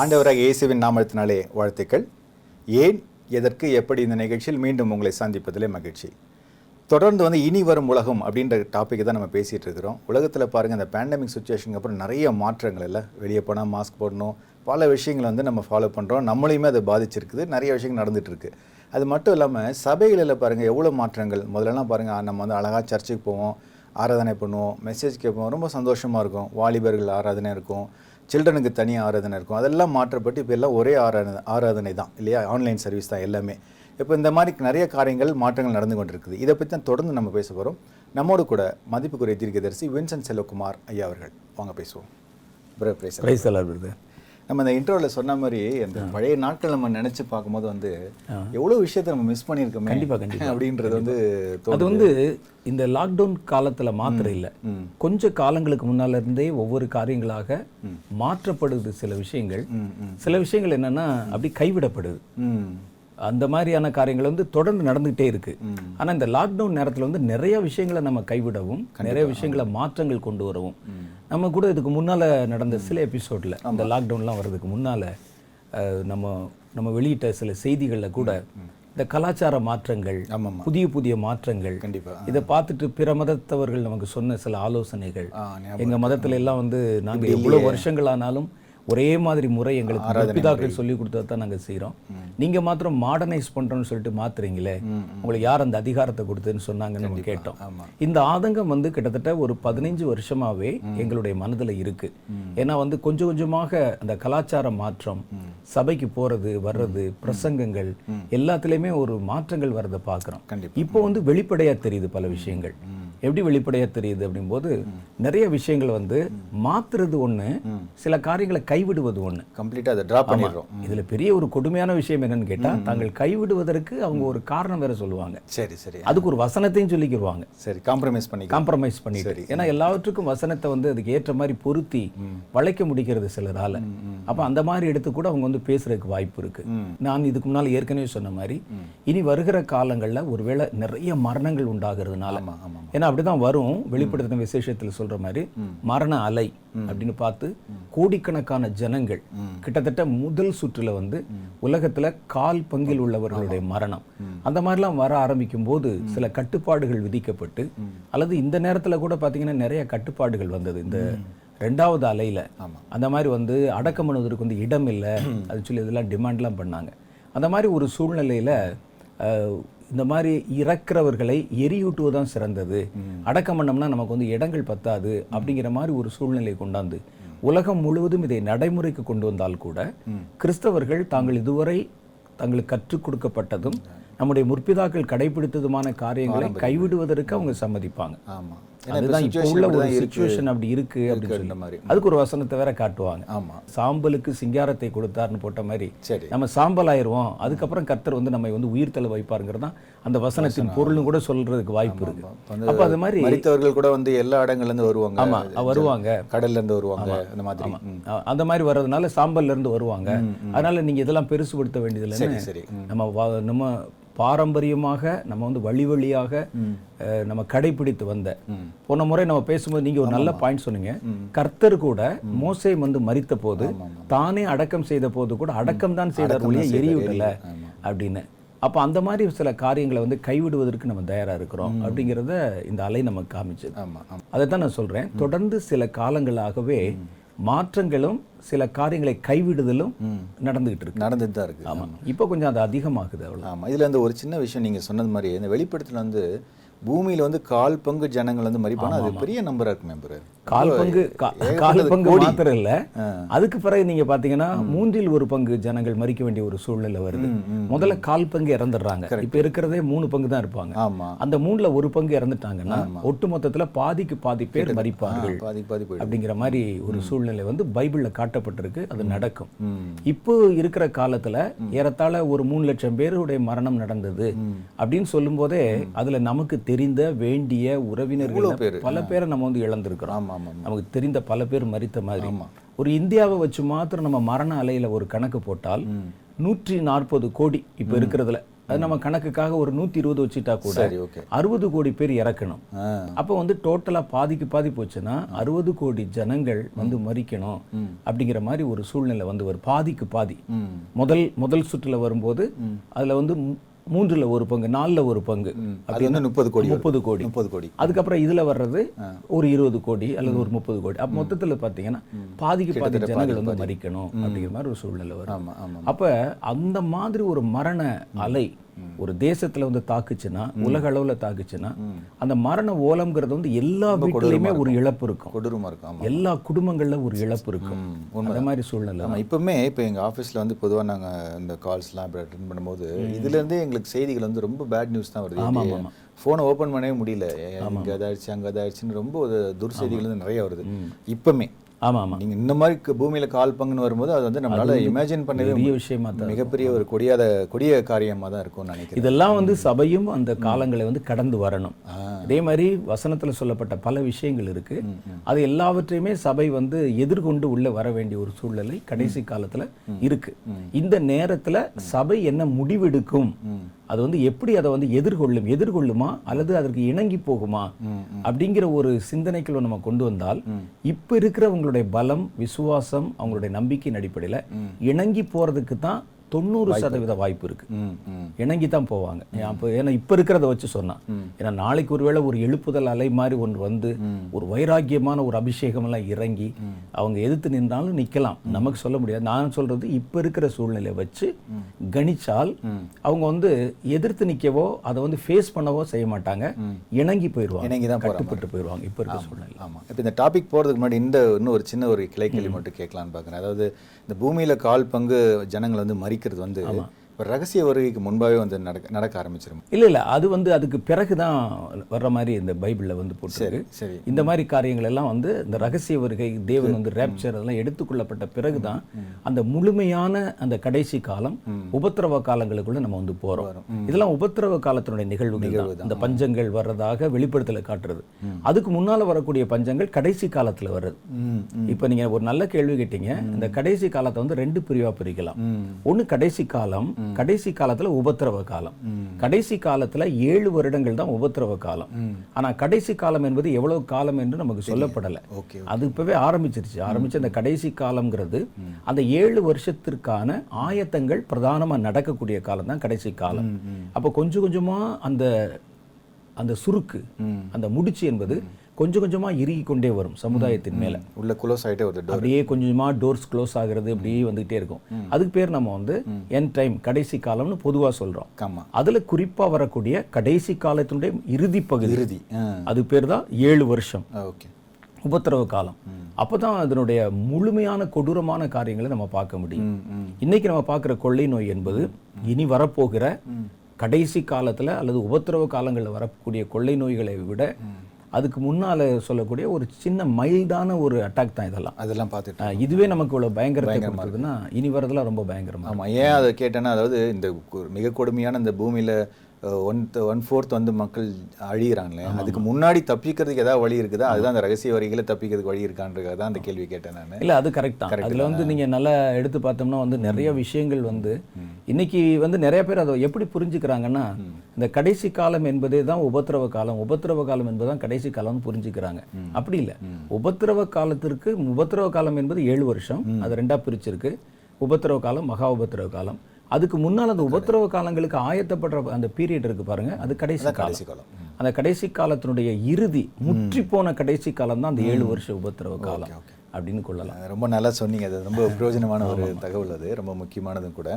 ஆண்டவராக இயேசுவின் நாமத்தினாலே வாழ்த்துக்கள். ஏன் எதற்கு எப்படி இந்த நிகழ்ச்சியில் மீண்டும் உங்களை சந்திப்பதிலே மகிழ்ச்சி. தொடர்ந்து வந்து இனி வரும் உலகம் அப்படின்ற டாப்பிக் தான் நம்ம பேசிகிட்டு இருக்கிறோம். உலகத்தில் பாருங்கள் இந்த பேண்டமிக் சுச்சுவேஷனுக்கு அப்புறம் நிறைய மாற்றங்கள் இல்லை. வெளியே போனால் மாஸ்க் போடணும். பல விஷயங்களை வந்து நம்ம ஃபாலோ பண்ணுறோம் நம்மளையுமே அது பாதிச்சிருக்குது. நிறைய விஷயங்கள் நடந்துகிட்ருக்கு அது மட்டும் இல்லாமல் சபைகளில் பாருங்கள் எவ்வளோ மாற்றங்கள். முதல்லலாம் பாருங்கள் நம்ம வந்து அழகாக சர்ச்சுக்கு போவோம். ஆராதனை பண்ணுவோம். மெசேஜ் கேட்போம். ரொம்ப சந்தோஷமாக இருக்கும். வாலிபர்கள் ஆராதனை இருக்கும். சில்ட்ரனுக்கு தனி ஆராதனை இருக்கும். அதெல்லாம் மாற்றப்பட்டு இப்போ எல்லாம் ஒரே ஆராதனை ஆராதனை தான் இல்லையா? ஆன்லைன் சர்வீஸ் தான் எல்லாமே. இப்போ இந்த மாதிரி நிறைய காரியங்கள் மாற்றங்கள் நடந்து கொண்டிருக்குது. இதை பற்றி தான் தொடர்ந்து நம்ம பேச போகிறோம் நம்மோடு கூட மதிப்புக்குரிய தீர்க்கதரிசி வின்சன் செல்வகுமார் ஐயா அவர்கள். வாங்க பேசுவோம். பிரே நம்ம இந்த இன்ட்ரோவில் சொன்ன மாதிரி அந்த பழைய நாட்கள் நம்ம நினச்சி பார்க்கும்போது வந்து எவ்வளோ விஷயத்தை நம்ம மிஸ் பண்ணியிருக்கோமே கண்டிப்பா, கண்டிப்பா. அப்படின்றது வந்து அது. வந்து இந்த லாக்டவுன் காலத்துல மாத்திரம் இல்ல. கொஞ்ச காலங்களுக்கு முன்னால இருந்தே ஒவ்வொரு காரியங்களாக மாற்றப்படுது சில விஷயங்கள். சில விஷயங்கள் என்னன்னா அப்படி கைவிடப்படுது. அந்த மாதிரியான காரியங்கள் வந்து தொடர்ந்து நடந்துகிட்டே இருக்கு. ஆனா இந்த லாக்டவுன் நேரத்துல வந்து நிறைய விஷயங்களை நம்ம கைவிடவும் நிறைய விஷயங்களை மாற்றங்கள் கொண்டு வரவும். நம்ம கூட இதுக்கு முன்னால நடந்த சில எபிசோட்ல இந்த லாக்டவுன்லாம் வர்றதுக்கு முன்னால நம்ம நம்ம வெளியிட்ட சில செய்திகள்ல கூட இந்த கலாச்சார மாற்றங்கள் புதிய புதிய மாற்றங்கள் கண்டிப்பா. இதை பார்த்துட்டு பிற மதத்தவர்கள் நமக்கு சொன்ன சில ஆலோசனைகள் ஆ ஞாபகம் எங்க மதத்துல எல்லாம் வந்து நாங்க எவ்வளவு வருஷங்கள் ஆனாலும் ஒரே மாதிரி முறை எங்களுக்கு பிதாக்கள் சொல்லி கொடுத்ததை தான் நாங்க செய்றோம். நீங்க மாத்திரம் மாடர்னைஸ் பண்றோம்னு சொல்லிட்டு மாத்துறீங்களே உங்களுக்கு யார் அந்த அதிகாரத்தை கொடுத்ததுன்னு சொன்னாங்கன்னு நம்ம கேட்டோம். இந்த ஆதங்கம் வந்து கிட்டத்தட்ட ஒரு பதினைஞ்சு வருஷமாவே எங்களுடைய மனதுல இருக்கு. ஏன்னா வந்து கொஞ்சம் கொஞ்சமாக அந்த கலாச்சார மாற்றம் சபைக்கு போறது வர்றது பிரசங்கங்கள் எல்லாத்துலயுமே ஒரு மாற்றங்கள் வர்றதை பார்க்கிறோம் இப்போ வந்து வெளிப்படையா தெரியுது பல விஷயங்கள். எப்படி வெளிப்படையா தெரியுது அப்படிங்கும்போது நிறைய விஷயங்கள் வந்து மாத்துறது ஒண்ணு சில காரியங்களை கைவிடுவது ஒண்ணு. கம்ப்ளீட்டாக அதை ட்ராப் பண்ணிடுறோம். இதுல பெரிய ஒரு கொடுமையான விஷயம் என்னன்னு கேட்டா தாங்கள் கைவிடுவதற்கு அவங்க ஒரு காரணம் வேற சொல்லுவாங்க. சரி சரி. அதுக்கு ஒரு வசனத்தையும் சொல்லிக்கிருவாங்க. சரி காம்ப்ரமைஸ் பண்ணிக்கலாம். காம்ப்ரமைஸ் பண்ணிட்டு. ஏன்னா எல்லாவற்றுக்கும் வசனத்தை வந்து அதுக்கு ஏற்ற மாதிரி பொருத்தி வளைக்க முடிக்கிறது சிலரால. அப்ப அந்த மாதிரி எடுத்து கூட அவங்க வந்து பேசுறதுக்கு வாய்ப்பு இருக்கு. நான் இதுக்கு முன்னால ஏற்கனவே சொன்ன மாதிரி இனி வருகிற காலங்கள்ல ஒருவேளை நிறைய மரணங்கள் உண்டாகிறதுனால. ஆமா ஆமா ஏன்னா அப்படிதான் வரும். வெளிப்படுத்தின விசேஷத்துல சொல்ற மாதிரி மரண அலை அப்படின்னு பார்த்து கோடிக்கணக்கான ஜனங்கள் கிட்டத்தட்ட முதல் சுற்றுல வந்து உலகத்துல கால் பங்கில் உள்ளவர்களுடைய மரணம். அந்த மாதிரிலாம் வர ஆரம்பிக்கும் போது சில கட்டுப்பாடுகள் விதிக்கப்பட்டு அல்லது இந்த நேரத்துல கூட பாத்தீங்கன்னா நிறைய கட்டுப்பாடுகள் வந்தது. இந்த ரெண்டாவது அலையில. அந்த மாதிரி வந்து அடக்கம் பண்ணுவதற்கு வந்து இடம் இல்லை அது சொல்லி இதெல்லாம் டிமாண்ட்லாம் பண்ணாங்க. அந்த மாதிரி ஒரு சூழ்நிலையில இந்த மாதிரி இறக்கிறவர்களை எரியூட்டுவதுதான் சிறந்தது. அடக்கம் பண்ணோம்னா நமக்கு வந்து இடங்கள் பத்தாது அப்படிங்கிற மாதிரி ஒரு சூழ்நிலை கொண்டாந்து உலகம் முழுவதும் இதை நடைமுறைக்கு கொண்டு வந்தால் கூட கிறிஸ்தவர்கள் தாங்கள் இதுவரை தங்களுக்கு கற்றுக் கொடுக்கப்பட்டதும் நம்முடைய முற்பிதாக்கள் கடைபிடித்ததுமான காரியங்களை கைவிடுவதற்கு அவங்க சம்மதிப்பாங்க. ஆமா. அதுதான் இப்போ உள்ள ஒரு சுச்சுவேஷன் அப்படி இருக்கு அப்படின்னு மாதிரி. அதுக்கு ஒரு வசனத்தை வேற காட்டுவாங்க. ஆமா. சாம்பலுக்கு சிங்காரத்தை கொடுத்தாருன்னு போட்ட மாதிரி சரி. நம்ம சாம்பல் ஆயிருவோம் அதுக்கப்புறம் கர்த்தர் வந்து நம்ம வந்து உயிர் தள்ள வைப்பாருங்கிறது தான் அந்த வசனத்தின் பொருள்னு கூட சொல்றதுக்கு வாய்ப்பு இருக்கு. அப்ப அது மாதிரி மரித்தவர்கள் கூட வந்து எல்லா இடங்கள்ல இருந்து வருவாங்க. ஆமா வருவாங்க. கடல்ல இருந்து வருவாங்க அந்த மாதிரி. அந்த மாதிரி வர்றதுனால சாம்பல்ல இருந்து வருவாங்க அதனால நீங்க இதெல்லாம் பெருசுபடுத்த சரி வேண்டியதில்லைன்னு சரி. நம்ம நம்ம பாரம்பரியமாக நம்ம வந்து வழி வழியாக நம்ம கடைபிடித்து வந்த. போன முறை நம்ம பேசும்போது நீங்க ஒரு நல்ல பாயிண்ட் சொன்னீங்க. கர்த்தர் கூட மோசே வந்து மரித்த போது தானே அடக்கம் செய்த போது கூட அடக்கம் தான் செய்தார் ஒழிய எரியூட்டல ஆமா. அப்படின்னு. அப்ப அந்த மாதிரி சில காரியங்களை வந்து கைவிடுவதற்கு நம்ம தயாரா இருக்கிறோம் அப்படிங்கிறத இந்த அலை நமக்கு காமிச்சது. அதை தான் நான் சொல்றேன். தொடர்ந்து சில காலங்களாகவே மாற்றங்களும் சில காரியங்களை கைவிடுதலும் நடந்துகிட்டு இருக்கு. நடந்துட்டு தான் இருக்கு. ஆமா. இப்போ கொஞ்சம் அது அதிகமாகுது அவ்வளவு ஆமா. இதுல இந்த ஒரு சின்ன விஷயம் நீங்க சொன்னது மாதிரி இந்த வெளிப்படத்துல வந்து பூமியில வந்து கால் பங்கு ஜனங்கள் வந்து மறிப்பானா அது பெரிய நம்பரா இருக்கு மெம்பர் கால் பங்கு கால் பங்கு மாத்திரம் இல்ல அதுக்கு பிறகு நீங்க பாத்தீங்கன்னா மூன்றில் ஒரு பங்கு ஜனங்கள் மறிக்க வேண்டிய ஒரு சூழ்நிலை வருது. முதல்ல கால் பங்கு இறந்துடுறாங்க. இப்ப இருக்கிறதே மூணு பங்கு தான் இருப்பாங்க. அந்த மூணுல ஒரு பங்கு இறந்துட்டாங்கன்னா ஒட்டு மொத்தத்துல பாதிக்கு பாதி பேர் மறிப்பார்கள். அப்படிங்கிற மாதிரி ஒரு சூழ்நிலை வந்து பைபிள்ல காட்டப்பட்டிருக்கு. அது நடக்கும். இப்போ இருக்கிற காலத்துல ஏறத்தாழ ஒரு மூணு லட்சம் பேருடைய மரணம் நடந்தது. அப்படின்னு சொல்லும் போதே அதுல நமக்கு தெரிந்த வேண்டிய உறவினர்கள். பல பேரை நம்ம வந்து இழந்திருக்கிறோம். நமக்கு தெரிந்த பல பேர் மரித்த மாதிரி. ஒரு இந்தியாவை வச்சு மாத்திரம் நம்ம மரண அலையில ஒரு கணக்கு போட்டால் நூற்றி நாற்பது கோடி இப்போ இருக்கிறதுல. அது நம்ம கணக்குக்காக ஒரு நூற்றி இருபது வச்சுட்டா கூட அறுபது கோடி பேர் இறக்கணும். அப்போ வந்து டோட்டலாக பாதிக்கு பாதி போச்சுன்னா அறுபது கோடி ஜனங்கள் வந்து மறிக்கணும் அப்படிங்கிற மாதிரி ஒரு சூழ்நிலை வந்து ஒரு பாதிக்கு பாதி. முதல் முதல் சுற்றுல வரும்போது அதுல வந்து மூன்றுல ஒரு பங்கு நாலுல ஒரு பங்கு. அது வந்து முப்பது கோடி. முப்பது கோடி. முப்பது கோடி. அதுக்கப்புறம் இதுல வர்றது ஒரு இருபது கோடி அல்லது ஒரு முப்பது கோடி. அப்ப மொத்தத்துல பாத்தீங்கன்னா பாதிக்கு பாதி ஜனங்கள் வந்து மறிக்கணும் அப்படிங்கிற மாதிரி ஒரு சூழ்நிலை வரும். ஆமா ஆமா அப்ப அந்த மாதிரி ஒரு மரண அலை ஒரு தேசத்துல வந்து தாக்குச்சுன்னா உலக அளவுல தாக்குச்சுன்னா அந்த மரண ஓலம்ங்கிறது வந்து எல்லா வீட்டிலையுமே ஒரு இழப்பு இருக்கும். கொடூரமா இருக்கும். எல்லா குடும்பங்கள்ல ஒரு இழப்பு இருக்கும். அந்த மாதிரி சூழ்நிலை ஆமா இப்பவுமே இப்போ எங்க ஆஃபீஸ்ல வந்து பொதுவா நாங்க இந்த கால்ஸ்லாம் இப்போ அட்டென்ட் பண்ணும்போது இதுல இருந்தே எங்களுக்கு செய்திகள் வந்து ரொம்ப பேட் நியூஸ் தான் வருது. ஃபோனை ஓப்பன் பண்ணவே முடியல. இங்க அதாயிடுச்சு அங்க அதாயிடுச்சுன்னு ரொம்ப ஒரு துர்செய்திகள் வந்து நிறைய வருது. இப்பவுமே. ஆமா ஆமா நீங்க இந்த மாதிரி பூமியில கால் பங்குன்னு வரும்போது அது வந்து நம்மளால இமேஜின் பண்ணவே பெரிய விஷயமா தான் மிகப்பெரிய ஒரு கொடியாத கொடிய காரியமா தான் இருக்கும்னு நினைக்கிறேன். இதெல்லாம் வந்து சபையும் அந்த காலங்களை வந்து கடந்து வரணும். அதே மாதிரி வசனத்துல சொல்லப்பட்ட பல விஷயங்கள் இருக்கு. அது எல்லாவற்றையுமே சபை வந்து எதிர்கொண்டு உள்ள வர வேண்டிய ஒரு சூழ்நிலை கடைசி காலத்துல இருக்கு. இந்த நேரத்துல சபை என்ன முடிவெடுக்கும்? அது வந்து எப்படி அதை வந்து எதிர்கொள்ளும்? எதிர்கொள்ளுமா? அல்லது அதற்கு இணங்கி போகுமா? அப்படிங்கிற ஒரு சிந்தனைக்குள்ள நம்ம கொண்டு வந்தால் இப்ப இருக்கிறவங்களுடைய பலம் விசுவாசம் அவங்களுடைய நம்பிக்கையின் அடிப்படையில இணங்கி போறதுக்கு தான் தொண்ணூறு சதவீத வாய்ப்பு இருக்கு. இணங்கி தான் போவாங்க. அப்போ ஏன்னா இப்போ இருக்கிறத வச்சு சொன்னான் ஏன்னா நாளைக்கு ஒருவேளை ஒரு எழுப்புதல் அலை மாதிரி ஒன்று வந்து ஒரு வைராக்கியமான ஒரு அபிஷேகம் எல்லாம் இறங்கி அவங்க எதிர்த்து நின்றாலும் நிக்கலாம். நமக்கு சொல்ல முடியாது. நான் சொல்றது இப்போ இருக்கிற சூழ்நிலையை வச்சு கணிச்சால் அவங்க வந்து எதிர்த்து நிக்கவோ அதை வந்து ஃபேஸ் பண்ணவோ செய்ய மாட்டாங்க. இணங்கி போயிடுவாங்க. இணங்கி தான். கட்டுப்பட்டு போயிடுவாங்க இப்போ இருக்கிற சூழ்நிலை ஆமா. இப்போ இந்த டாபிக் போறதுக்கு முன்னாடி இந்த இன்னும் ஒரு சின்ன ஒரு கிளை கேள்வி மட்டும் கேட்கலான்னு பார்க்குறேன் அதாவது இந்த பூமியில கால் பங்கு ஜனங்கள் வந்து இருக்கிறது வந்து இப்போ ரகசிய வருகைக்கு முன்பாகவே வந்து நடக்க நடக்க ஆரம்பிச்சிரும்? இல்ல இல்ல அது வந்து அதுக்கு பிறகு தான் வர்ற மாதிரி இந்த பைபிள்ல வந்து போட்டிருக்கு. சரி இந்த மாதிரி காரியங்கள் எல்லாம் வந்து இந்த ரகசிய வருகை தேவன் வந்து ரேப்சர் அதெல்லாம் எடுத்துக்கொள்ளப்பட்ட பிறகுதான் அந்த முழுமையான அந்த கடைசி காலம் உபத்திரவ காலங்களுக்குள்ள நம்ம வந்து போறோம். இதெல்லாம் உபத்திரவ காலத்தினுடைய நிகழ்வுகள் தான். இந்த பஞ்சங்கள் வர்றதாக வெளிப்படுத்தல காட்டுறது. அதுக்கு முன்னால வரக்கூடிய பஞ்சங்கள் கடைசி காலத்துல வர்றது. ம் இப்போ நீங்க ஒரு நல்ல கேள்வி கேட்டீங்க. இந்த கடைசி காலத்தை வந்து ரெண்டு பிரிவா பிரிக்கலாம். ஒண்ணு கடைசி காலம் கடைசி காலத்துல உபத்திரவ காலம். கடைசி காலத்துல ஏழு வருடங்கள் தான் உபத்திரவ காலம். ஆனா கடைசி காலம் என்பது எவ்வளவு காலம் என்று நமக்கு சொல்லப்படல. அது இப்பவே ஆரம்பிச்சிருச்சு. ஆரம்பிச்ச அந்த கடைசி காலம்ங்கிறது அந்த ஏழு வருஷத்திற்கான ஆயத்தங்கள் பிரதானமா நடக்கக்கூடிய காலம் தான் கடைசி காலம். அப்போ கொஞ்சம் கொஞ்சமா அந்த அந்த சுருக்கு அந்த முடிச்சு என்பது கொஞ்சம் கொஞ்சமா இறுகி கொண்டே வரும் சமுதாயத்தின் மேல. உள்ள குளோஸ் ஆயிட்டே வருது அப்படியே கொஞ்சம் கொஞ்சமா டோர்ஸ் க்ளோஸ் ஆகுறது அப்படியே வந்துகிட்டே இருக்கும். அதுக்கு பேர் நம்ம வந்து என் டைம் கடைசி காலம்னு பொதுவா சொல்றோம். ஆமா. அதுல குறிப்பா வரக்கூடிய கடைசி காலத்தினுடைய இறுதி பகுதி. இறுதி அது பேர் தான் ஏழு வருஷம். ஓகே. உபத்திரவ காலம். அப்பதான் அதனுடைய முழுமையான கொடூரமான காரியங்களை நம்ம பார்க்க முடியும். இன்னைக்கு நம்ம பார்க்குற கொள்ளை நோய் என்பது இனி வரப்போகிற கடைசி காலத்துல அல்லது உபத்திரவ காலங்களில் வரக்கூடிய கொள்ளை நோய்களை விட அதுக்கு முன்னால சொல்லக்கூடிய ஒரு சின்ன மைல்டான ஒரு அட்டாக் தான் இதெல்லாம். அதெல்லாம் பார்த்துட்டு இதுவே நமக்கு இவ்வளவு பயங்கரத்தை கொடுத்ததுன்னா இனி வரதெல்லாம் ரொம்ப பயங்கரமா ஆமா ஏன் அதை கேட்டேன்னா அதாவது இந்த மிக கொடுமையான இந்த பூமியில ஒன் ஒன் ஃபோர்த் வந்து மக்கள் அழியிறாங்களே அதுக்கு முன்னாடி தப்பிக்கிறதுக்கு ஏதாவது வழி இருக்குதா? அதுதான் அந்த ரகசிய வரிகளை தப்பிக்கிறதுக்கு வழி இருக்கான்றதுக்காக தான் அந்த கேள்வி கேட்டேன் நான். இல்ல அது கரெக்ட் தான். அதுல வந்து நீங்க நல்லா எடுத்து பார்த்தோம்னா வந்து நிறைய விஷயங்கள் வந்து இன்னைக்கு வந்து நிறைய பேர் அதை எப்படி புரிஞ்சுக்கிறாங்கன்னா இந்த கடைசி காலம் என்பதே தான் உபத்திரவ காலம். உபத்திரவ காலம் என்பதுதான் கடைசி காலம்னு புரிஞ்சுக்கிறாங்க. அப்படி இல்ல. உபத்திரவ காலத்திற்கு உபத்திரவ காலம் என்பது ஏழு வருஷம். அது ரெண்டா பிரிச்சிருக்கு. உபத்திரவ காலம் மகா உபத்திரவ காலம். அதுக்கு முன்னால் அந்த உபத்திரவ காலங்களுக்கு ஆயத்தப்படுற அந்த பீரியட் இருக்கு பாருங்க. அது கடைசி காலம் கடைசி காலம். அந்த கடைசி காலத்தினுடைய இறுதி முற்றி போன கடைசி காலம் தான் அந்த ஏழு வருஷ உபத்திரவ காலம். அப்படின்னு கொள்ளலாம். ரொம்ப நல்லா சொன்னீங்க. அது ரொம்ப பிரயோஜனமான ஒரு தகவல் அது. ரொம்ப முக்கியமானதும் கூட.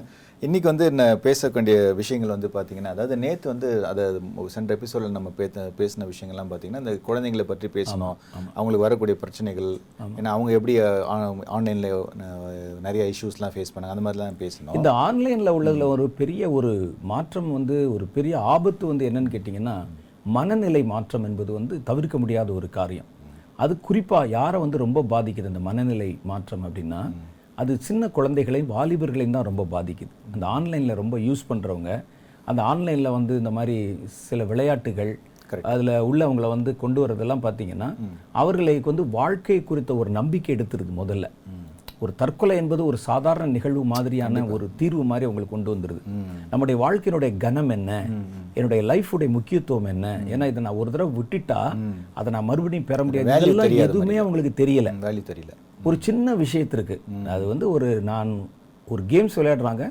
இன்னைக்கு வந்து என்ன பேச வேண்டிய விஷயங்கள் வந்து பார்த்தீங்கன்னா அதாவது நேற்று வந்து அதை சென்ற எபிசோடில் நம்ம பேச பேசின விஷயங்கள்லாம் பார்த்தீங்கன்னா இந்த குழந்தைங்களை பற்றி பேசணும் அவங்களுக்கு வரக்கூடிய பிரச்சனைகள் ஏன்னா அவங்க எப்படி ஆன்லைனில் நிறைய இஷ்யூஸ்லாம் ஃபேஸ் பண்ணாங்க. அந்த மாதிரிலாம் பேசணும் இந்த ஆன்லைன்ல உள்ளதுல ஒரு பெரிய ஒரு மாற்றம் வந்து ஒரு பெரிய ஆபத்து வந்து என்னன்னு கேட்டிங்கன்னா மனநிலை மாற்றம் என்பது வந்து தவிர்க்க முடியாத ஒரு காரியம். அது குறிப்பா யாரை வந்து ரொம்ப பாதிக்குது? இந்த மனநிலை மாற்றம் அப்படின்னா அது சின்ன குழந்தைகளையும் வாலிபர்களையும் தான் ரொம்ப பாதிக்குது. அந்த ஆன்லைன்ல ரொம்ப யூஸ் பண்றவங்க அந்த ஆன்லைன்ல வந்து இந்த மாதிரி சில விளையாட்டுகள் அதுல உள்ளவங்களை வந்து கொண்டு வரதெல்லாம் பார்த்தீங்கன்னா அவர்களுக்கு வந்து வாழ்க்கை குறித்த ஒரு நம்பிக்கை எடுத்துருது முதல்ல. ஒரு தற்கொலை என்பது ஒரு சாதாரண நிகழ்வு மாதிரியான ஒரு தீர்வு மாதிரி உங்களுக்கு கொண்டு வந்துருது. நம்முடைய வாழ்க்கையினுடைய கனம் என்ன? என்னுடைய லைஃபுடைய முக்கியத்துவம் என்ன? ஏன்னா இதை நான் ஒரு தடவை விட்டுட்டா அதை நான் மறுபடியும் பெற முடியாது. எதுவுமே அவங்களுக்கு தெரியல. வேல்யூ தெரியல. ஒரு சின்ன விஷயத்திற்கு. அது வந்து ஒரு நான் ஒரு கேம்ஸ் விளையாடுறாங்க.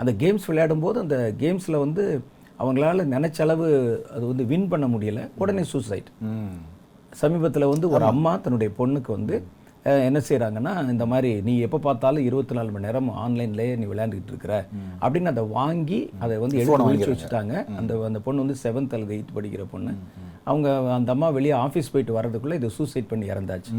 அந்த கேம்ஸ் விளையாடும்போது அந்த கேம்ஸில் வந்து அவங்களால நினைச்ச அளவு அது வந்து வின் பண்ண முடியல. உடனே சூசைட் சமீபத்தில் வந்து ஒரு அம்மா தன்னுடைய பொண்ணுக்கு வந்து என்ன செய்கிறாங்கன்னா இந்த மாதிரி நீ எப்போ பார்த்தாலும் இருபத்தி நாலு மணி நேரம் ஆன்லைன்லேயே நீ விளையாண்டுக்கிட்டு இருக்கிற அப்படின்னு அதை வாங்கி அதை வந்து எடுத்து ஒழிச்சு வச்சுட்டாங்க. அந்த அந்த பொண்ணு வந்து செவன்த் அல்லது எயித் படிக்கிற பொண்ணு. அவங்க அந்த அம்மா வெளியே ஆஃபீஸ் போயிட்டு வர்றதுக்குள்ளே இது சூசைட் பண்ணி இறந்தாச்சு.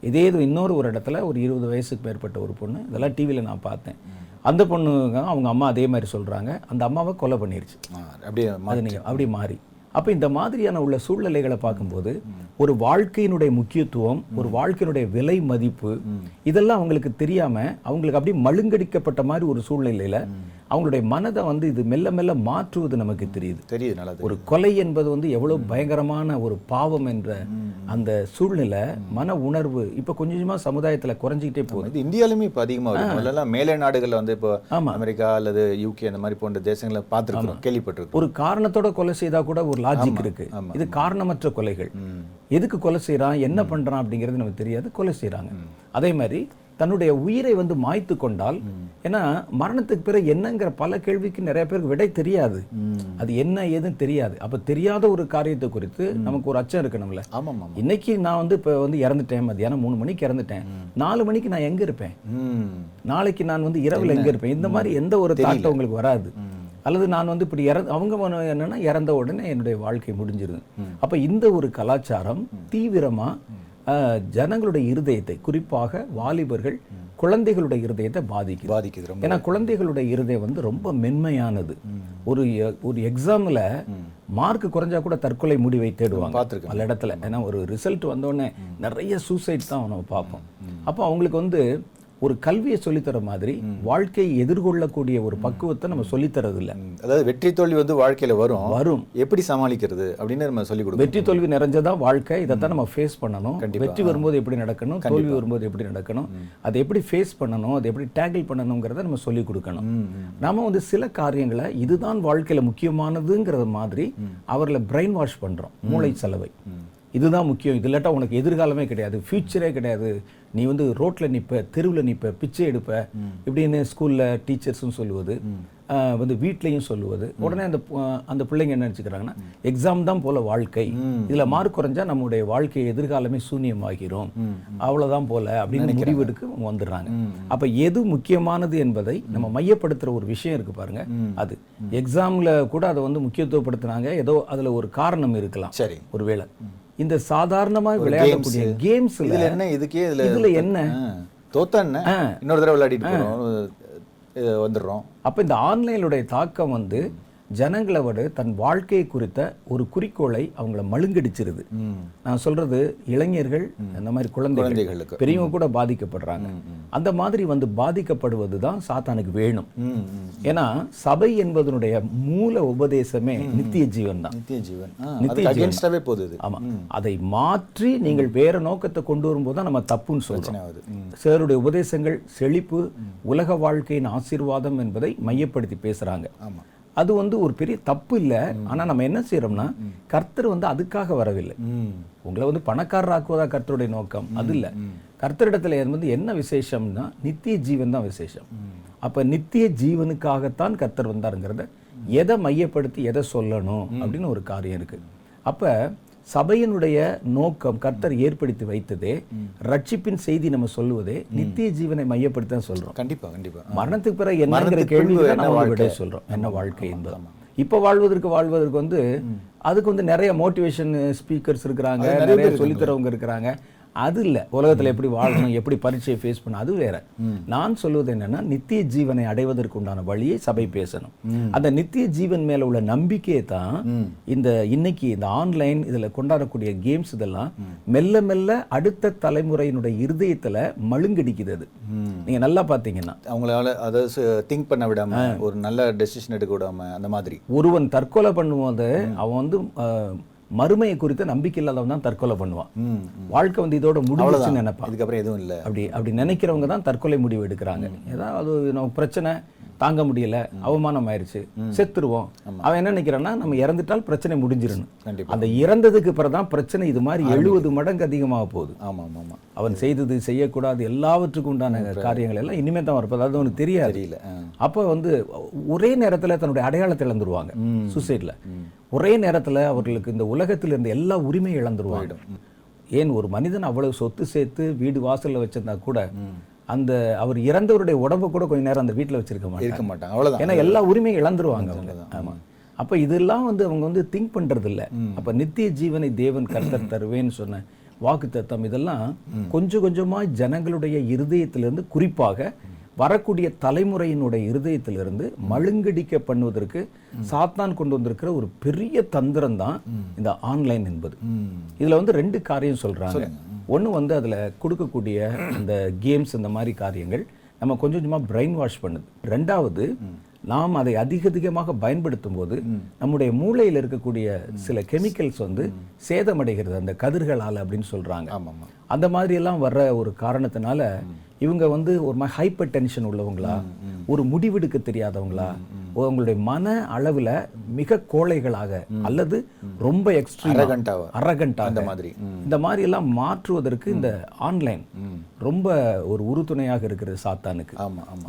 இதே இது இன்னொரு ஒரு இடத்துல ஒரு இருபது வயசுக்கு மேற்பட்ட ஒரு பொண்ணு இதெல்லாம் டிவியில் நான் பார்த்தேன். அந்த பொண்ணு அவங்க அம்மா அதே மாதிரி சொல்கிறாங்க அந்த அம்மாவை கொலை பண்ணிருச்சு. அப்படியே அது நீங்கள் அப்படி மாறி. அப்போ இந்த மாதிரியான உள்ள சூழ்நிலைகளை பார்க்கும்போது ஒரு வாழ்க்கையினுடைய முக்கியத்துவம் ஒரு வாழ்க்கையினுடைய விலை மதிப்பு இதெல்லாம் அவங்களுக்கு தெரியாம அவங்களுக்கு அப்படியே மழுங்கடிக்கப்பட்ட மாதிரி ஒரு சூழ்நிலையில அவங்களுடைய மனதை வந்து இது மெல்ல மெல்ல மாற்றுவது நமக்கு தெரியுது. தெரியுது நல்லா தெரியுது ஒரு கொலை என்பது வந்து எவ்வளவு பயங்கரமான ஒரு பாவம் என்ற அந்த சூழ்நிலை மன உணர்வு இப்போ கொஞ்சம் கொஞ்சமா சமுதாயத்துல குறைஞ்சிக்கிட்டே போகுது. இது இந்தியாலுமே இப்போ அதிகமாக வருது முதல்லலாம் மேலை நாடுகளில் வந்து இப்போ ஆமா. அமெரிக்கா அல்லது யூகே அந்த மாதிரி போன்ற தேசங்களை பார்த்துருக்கோம் கேள்விப்பட்டிருக்கோம் ஒரு காரணத்தோட கொலை செய்தா கூட ஒரு லாஜிக் இருக்கு. இது காரணமற்ற கொலைகள். எதுக்கு கொலை செய்றான் என்ன பண்றான் அப்படிங்கிறது நமக்கு தெரியாது கொலை செய்றாங்க. அதே மாதிரி தன்னுடைய உயிரை வந்து மாய்த்து கொண்டால் ஏன்னா மரணத்துக்கு பிறகு என்னங்கிற பல கேள்விக்கு நிறைய பேருக்கு விடை தெரியாது. அது என்ன ஏதுன்னு தெரியாது. அப்ப தெரியாத ஒரு காரியத்தை குறித்து நமக்கு ஒரு அச்சம் இருக்கணும்ல. இன்னைக்கு நான் வந்து இப்போ வந்து இறந்துட்டேன் மத்தியானம் மூணு மணிக்கு இறந்துட்டேன். நாலு மணிக்கு நான் எங்க இருப்பேன்? நாளைக்கு நான் வந்து இரவுல எங்க இருப்பேன்? இந்த மாதிரி எந்த ஒரு தாட்டம் உங்களுக்கு வராது. அல்லது நான் வந்து இப்படி இற அவங்க என்னன்னா இறந்த உடனே என்னுடைய வாழ்க்கை முடிஞ்சிருது. அப்ப இந்த ஒரு கலாச்சாரம் தீவிரமா ஜனங்களுடைய இருதயத்தை குறிப்பாக வாலிபர்கள் குழந்தைகளுடைய இருதயத்தை பாதிக்குது. பாதிக்குது ஏன்னா குழந்தைகளுடைய இருதயம் வந்து ரொம்ப மென்மையானது. ஒரு ஒரு எக்ஸாம்ல மார்க் குறைஞ்சா கூட தற்கொலை முடிவை தேடுவாங்க. பார்த்திருக்கேன். பல இடத்துல. ஏன்னா ஒரு ரிசல்ட் வந்தோடனே நிறைய சூசைட் தான் நம்ம பார்ப்போம். அப்போ அவங்களுக்கு வந்து ஒரு கல்வியை சொல்லித்தர மாதிரி வாழ்க்கையை எதிர்கொள்ளக்கூடிய ஒரு பக்குவத்தை நம்ம சொல்லித்தரது இல்ல. அதாவது வெற்றி தோல்வி வந்து வாழ்க்கையில வரும். வரும். எப்படி சமாளிக்கிறது அப்படின்னு நம்ம சொல்லிக் கொடுக்கணும். வெற்றி தோல்வி நிறைஞ்சதா வாழ்க்கை? இதைத்தான் நம்ம ஃபேஸ் பண்ணணும். வெற்றி வரும்போது எப்படி நடக்கணும்? தோல்வி வரும்போது எப்படி நடக்கணும்? அதை எப்படி ஃபேஸ் பண்ணணும்? அதை எப்படி டேக்கிள் பண்ணணுங்கிறத நம்ம சொல்லி கொடுக்கணும். நாம வந்து சில காரியங்களை இதுதான் வாழ்க்கையில முக்கியமானதுங்கிறது மாதிரி அவர்களை பிரெயின் வாஷ் பண்றோம் மூளை செலவை. இதுதான் முக்கியம். இது இல்லாட்டா உனக்கு எதிர்காலமே கிடையாது. ஃபியூச்சரே கிடையாது. நீ வந்து ரோட்ல நிப்ப தெருவில் நிப்ப பிச்சை எடுப்ப இப்படின்னு ஸ்கூல்ல டீச்சர்ஸும் சொல்லுவது வந்து வீட்லயும் சொல்லுவது. உடனே அந்த அந்த பிள்ளைங்க என்ன நினைச்சுக்கிறாங்கன்னா எக்ஸாம் தான் போல வாழ்க்கை. இதுல மார்க் குறைஞ்சா நம்முடைய வாழ்க்கை எதிர்காலமே சூன்யமாகிறோம் அவ்வளவுதான் போல அப்படின்னு முடிவெடுக்க வந்துடுறாங்க. அப்ப எது முக்கியமானது என்பதை நம்ம மையப்படுத்துற ஒரு விஷயம் இருக்கு பாருங்க. அது. எக்ஸாம்ல கூட அதை வந்து முக்கியத்துவப்படுத்துனாங்க ஏதோ அதுல ஒரு காரணம் இருக்கலாம். சரி. ஒருவேளை. இந்த சாதாரணமா விளையாடக்கூடிய கேம்ஸ்ல இதுல என்ன? இதுக்கே இதுல இதுல என்ன. தோத்தா என்ன? இன்னொரு தடவை விளையாடிட்டு வந்துடுறோம். அப்ப இந்த ஆன்லைனுடைய தாக்கம் வந்து ஜனங்களை விட தன் வாழ்க்கை குறித்த ஒரு குறிக்கோளை அவங்கள மழுங்கடிச்சிருது. நான் சொல்றது இளைஞர்கள் அந்த மாதிரி குழந்தைகள் குழந்தைகளுக்கு. பெரியவங்க கூட பாதிக்கப்படுறாங்க. அந்த மாதிரி வந்து பாதிக்கப்படுவது தான் சாத்தானுக்கு வேணும். ஏன்னா சபை என்பதனுடைய மூல உபதேசமே நித்திய ஜீவன் தான் நித்திய ஜீவன். நித்திய போகுது ஆமா. அதை மாற்றி நீங்கள் வேற நோக்கத்தை கொண்டு வரும்போது தான் நம்ம தப்புன்னு சொல்றோம். சிலருடைய உபதேசங்கள் செழிப்பு உலக வாழ்க்கையின் ஆசீர்வாதம் என்பதை மையப்படுத்தி பேசுறாங்க. ஆமா. அது வந்து ஒரு பெரிய தப்பு இல்லை. ஆனால் நம்ம என்ன செய்கிறோம்னா கர்த்தர் வந்து அதுக்காக வரவில்லை. உங்களை வந்து பணக்காரராக்குவதா கர்த்தருடைய நோக்கம்? அது இல்லை. கர்த்தரிடத்தில் வந்து என்ன விசேஷம்னா நித்திய ஜீவன் தான் விசேஷம். அப்போ நித்திய ஜீவனுக்காகத்தான் கர்த்தர் வந்தாருங்கிறத எதை மையப்படுத்தி எதை சொல்லணும் அப்படின்னு ஒரு காரியம் இருக்குது அப்போ சபையினுடைய நோக்கம் கர்த்தர் ஏற்படுத்தி வைத்ததே ரட்சிப்பின் செய்தி நம்ம சொல்லுவதே நித்திய ஜீவனை மையப்படுத்தி சொல்றோம். கண்டிப்பா கண்டிப்பா. மரணத்துக்கு பிறகு என்னங்கிற கேள்வி என்ன நம்ம வாழ்க்கை? சொல்றோம். என்ன வாழ்க்கை என்பது. இப்ப வாழ்வதற்கு வாழ்வதற்கு வந்து அதுக்கு வந்து நிறைய மோட்டிவேஷன் ஸ்பீக்கர்ஸ் இருக்கிறாங்க நிறைய சொல்லித்தரவங்க இருக்கிறாங்க. அது இல்ல. உலகத்துல எப்படி வாழணும் எப்படி பரீட்சையை ஃபேஸ் பண்ண அது வேற. நான் சொல்வது என்னன்னா நித்திய ஜீவனை அடைவதற்கு உண்டான வழியை சபை பேசணும். அந்த நித்திய ஜீவன் மேல உள்ள நம்பிக்கையை தான் இந்த இன்னைக்கு இந்த ஆன்லைன் இதுல கொண்டாடக்கூடிய கேம்ஸ் இதெல்லாம் மெல்ல மெல்ல அடுத்த தலைமுறையினுடைய இருதயத்துல மழுங்கடிக்குது அது. நீங்க நல்லா பாத்தீங்கன்னா அவங்களால அதை திங்க் பண்ண விடாம ஒரு நல்ல டெசிஷன் எடுக்க விடாம அந்த மாதிரி. ஒருவன் தற்கொலை பண்ணும்போது அவன் வந்து மறுமையை குறித்த நம்பிக்கை இல்லாதவன் தான் தற்கொலை பண்ணுவான். வாழ்க்கை வந்து இதோட முடிஞ்சிச்சுன்னு நினைப்பான். இதுக்கப்புறம் எதுவும் இல்லை. அப்படி அப்படி நினைக்கிறவங்க தான் தற்கொலை முடிவு எடுக்கிறாங்க. ஏதாவது நமக்கு பிரச்சனை தாங்க முடியல அவமானம் ஆயிருச்சு செத்துருவோம். அவன் என்ன நினைக்கிறான்னா நம்ம இறந்துட்டால் பிரச்சனை முடிஞ்சிடணும். அந்த இறந்ததுக்கு பிறகு தான் பிரச்சனை இது மாதிரி எழுபது மடங்கு அதிகமாக போகுது. ஆமாம் ஆமாம் அவன் செய்தது செய்யக்கூடாது எல்லாவற்றுக்கும் உண்டான காரியங்கள் எல்லாம் இனிமே தான் வரப்போகுது அது அவனுக்கு தெரியாது. அப்போ வந்து ஒரே நேரத்துல தன்னுடைய அடையாளத்தை இழந்துருவாங்க. சூசைட்ல ஒரே நேரத்துல அவர்களுக்கு இந்த உலகத்தில் இருந்த எல்லா உரிமையும் இழந்துருவாங்க. ஏன் ஒரு மனிதன் அவ்வளவு சொத்து சேர்த்து வீடு வாசல்ல வச்சிருந்தா கூட அந்த அவர் இறந்தவருடைய உடம்ப கூட கொஞ்ச நேரம் அந்த வீட்டுல வச்சிருக்க மாட்டாங்க இருக்க மாட்டாங்க. அவ்வளோதான் ஏன்னா எல்லா உரிமையும் இழந்துருவாங்க அவங்க. ஆமா. அப்ப இதெல்லாம் வந்து அவங்க வந்து திங்க் பண்றது இல்ல அப்ப நித்திய ஜீவனை தேவன் கர்த்தர் தருவேன்னு சொன்ன வாக்கு தத்தம் இதெல்லாம் கொஞ்சம் கொஞ்சமா ஜனங்களுடைய இருதயத்திலிருந்து குறிப்பாக வரக்கூடிய தலைமுறையினுடைய இருதயத்திலிருந்து மழுங்கடிக்க பண்ணுவதற்கு சாத்தான் கொண்டு வந்திருக்கிற ஒரு பெரிய தந்திரம் தான் இந்த ஆன்லைன் என்பது. இதுல வந்து ரெண்டு காரியம் சொல்றாங்க. ஒண்ணு வந்து அதுல கொடுக்கக்கூடிய அந்த கேம்ஸ் இந்த மாதிரி காரியங்கள் நம்ம கொஞ்சம் கொஞ்சமா பிரெயின் வாஷ் பண்ணுது. ரெண்டாவது நாம் அதை அதிக அதிகமாக பயன்படுத்தும் போது நம்முடைய மூளையில் இருக்கக்கூடிய சில கெமிக்கல்ஸ் வந்து சேதமடைகிறது அந்த கதிர்களால் அப்படின்னு ஆமாம் அந்த மாதிரி எல்லாம் வர்ற ஒரு காரணத்தினால இவங்க வந்து ஒரு மாதிரி ஹைப்பர் டென்ஷன் உள்ளவங்களா ஒரு முடிவெடுக்க தெரியாதவங்களா? உங்களுடைய மன அளவுல மிக கோழைகளாக அல்லது ரொம்ப எக்ஸ்ட்ரீம் அரகண்டாக அந்த மாதிரி. இந்த மாதிரி எல்லாம் மாற்றுவதற்கு இந்த ஆன்லைன் ரொம்ப ஒரு உறுதுணையாக இருக்கிறது சாத்தானுக்கு.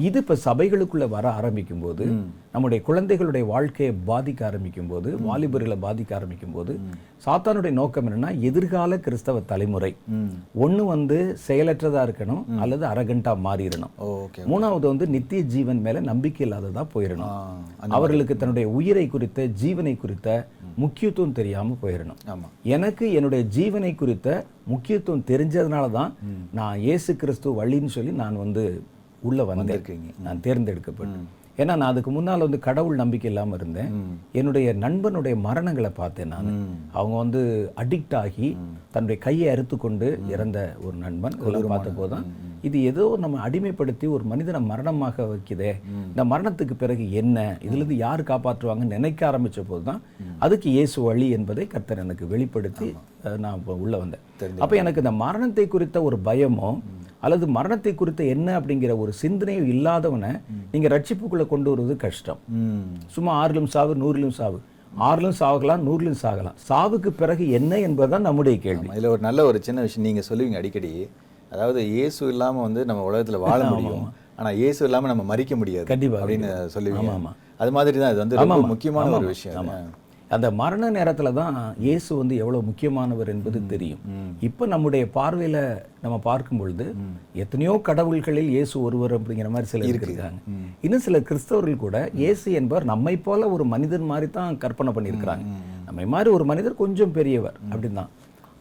இது இப்ப சபைகளுக்குள்ள வர ஆரம்பிக்கும் போது நம்முடைய குழந்தைகளுடைய வாழ்க்கையை பாதிக்க ஆரம்பிக்கும் போது வாலிபர்களை பாதிக்க ஆரம்பிக்கும் போது சாத்தானுடைய நோக்கம் என்னன்னா எதிர்கால கிறிஸ்தவ தலைமுறை. ஒண்ணு வந்து செயலற்றதா இருக்கணும் அல்லது அரகண்டா மாறிடணும். ஓகே மூணாவது வந்து நித்திய ஜீவன் மேல நம்பிக்கை இல்லாததா போயிடணும். அவர்களுக்கு தன்னுடைய உயிரை குறித்த ஜீவனை குறித்த முக்கியத்துவம் தெரியாம போயிடணும் எனக்கு என்னுடைய ஜீவனை குறித்த முக்கியத்துவம் தெரிஞ்சதுனால தான் நான் இயேசு கிறிஸ்து வழின்னு சொல்லி நான் வந்து உள்ள வந்திருக்கீங்க. நான் தேர்ந்தெடுக்கப்பட்டேன். ஏன்னா நான் அதுக்கு முன்னால் வந்து கடவுள் நம்பிக்கை இல்லாம இருந்தேன். என்னுடைய நண்பனுடைய மரணங்களை பார்த்தேன் நான். அவங்க வந்து அடிக்ட் ஆகி தன்னுடைய கையை அறுத்து கொண்டு இறந்த ஒரு நண்பன். இதெல்லாம் பார்த்தபோது தான் இது ஏதோ நம்ம அடிமைப்படுத்தி ஒரு மனிதனை மரணமாக வைக்குதே. இந்த மரணத்துக்கு பிறகு என்ன? இதுல இருந்து யார் காப்பாற்றுவாங்கன்னு நினைக்க ஆரம்பிச்ச போது தான் அதுக்கு இயேசு வழி என்பதை கர்த்தர் எனக்கு வெளிப்படுத்தி நான் உள்ள வந்தேன். அப்ப எனக்கு இந்த மரணத்தை குறித்த ஒரு பயமோ அல்லது மரணத்தை குறித்த என்ன அப்படிங்கிற ஒரு சிந்தனையும் இல்லாதவனை நீங்க ரட்சிப்புக்குள்ள கொண்டு வருவது கஷ்டம். சும்மா ஆறிலும் சாவு நூறிலும் சாவு. ஆறிலும் சாகலாம் நூறிலும் சாகலாம். சாவுக்கு பிறகு என்ன என்பதுதான் நம்முடைய கேள்வி. இதுல ஒரு நல்ல ஒரு சின்ன விஷயம் நீங்க சொல்லுவீங்க அடிக்கடி. அதாவது இயேசு இல்லாம வந்து நம்ம உலகத்துல வாழ முடியும். ஆனா இயேசு இல்லாம நம்ம மறிக்க முடியாது கண்டிப்பா, அப்படின்னு சொல்லுவீங்க. ஆமா. அது மாதிரி தான் இது வந்து ரொம்ப ஆமாமா. முக்கியமான ஒரு ஆமாமா. விஷயம். அந்த மரண நேரத்துல தான் இயேசு வந்து எவ்வளவு முக்கியமானவர் என்பது தெரியும். இப்ப நம்முடைய பார்வையில நம்ம பார்க்கும் பொழுது எத்தனையோ கடவுள்களில் இயேசு ஒருவர் அப்படிங்கிற மாதிரி சிலர் இருக்காங்க. இன்னும் சில கிறிஸ்தவர்கள் கூட இயேசு என்பவர் நம்மை போல ஒரு மனிதன் மாதிரி தான் கற்பனை பண்ணியிருக்கிறாங்க. நம்மை மாதிரி ஒரு மனிதர் கொஞ்சம் பெரியவர் அப்படின்தான்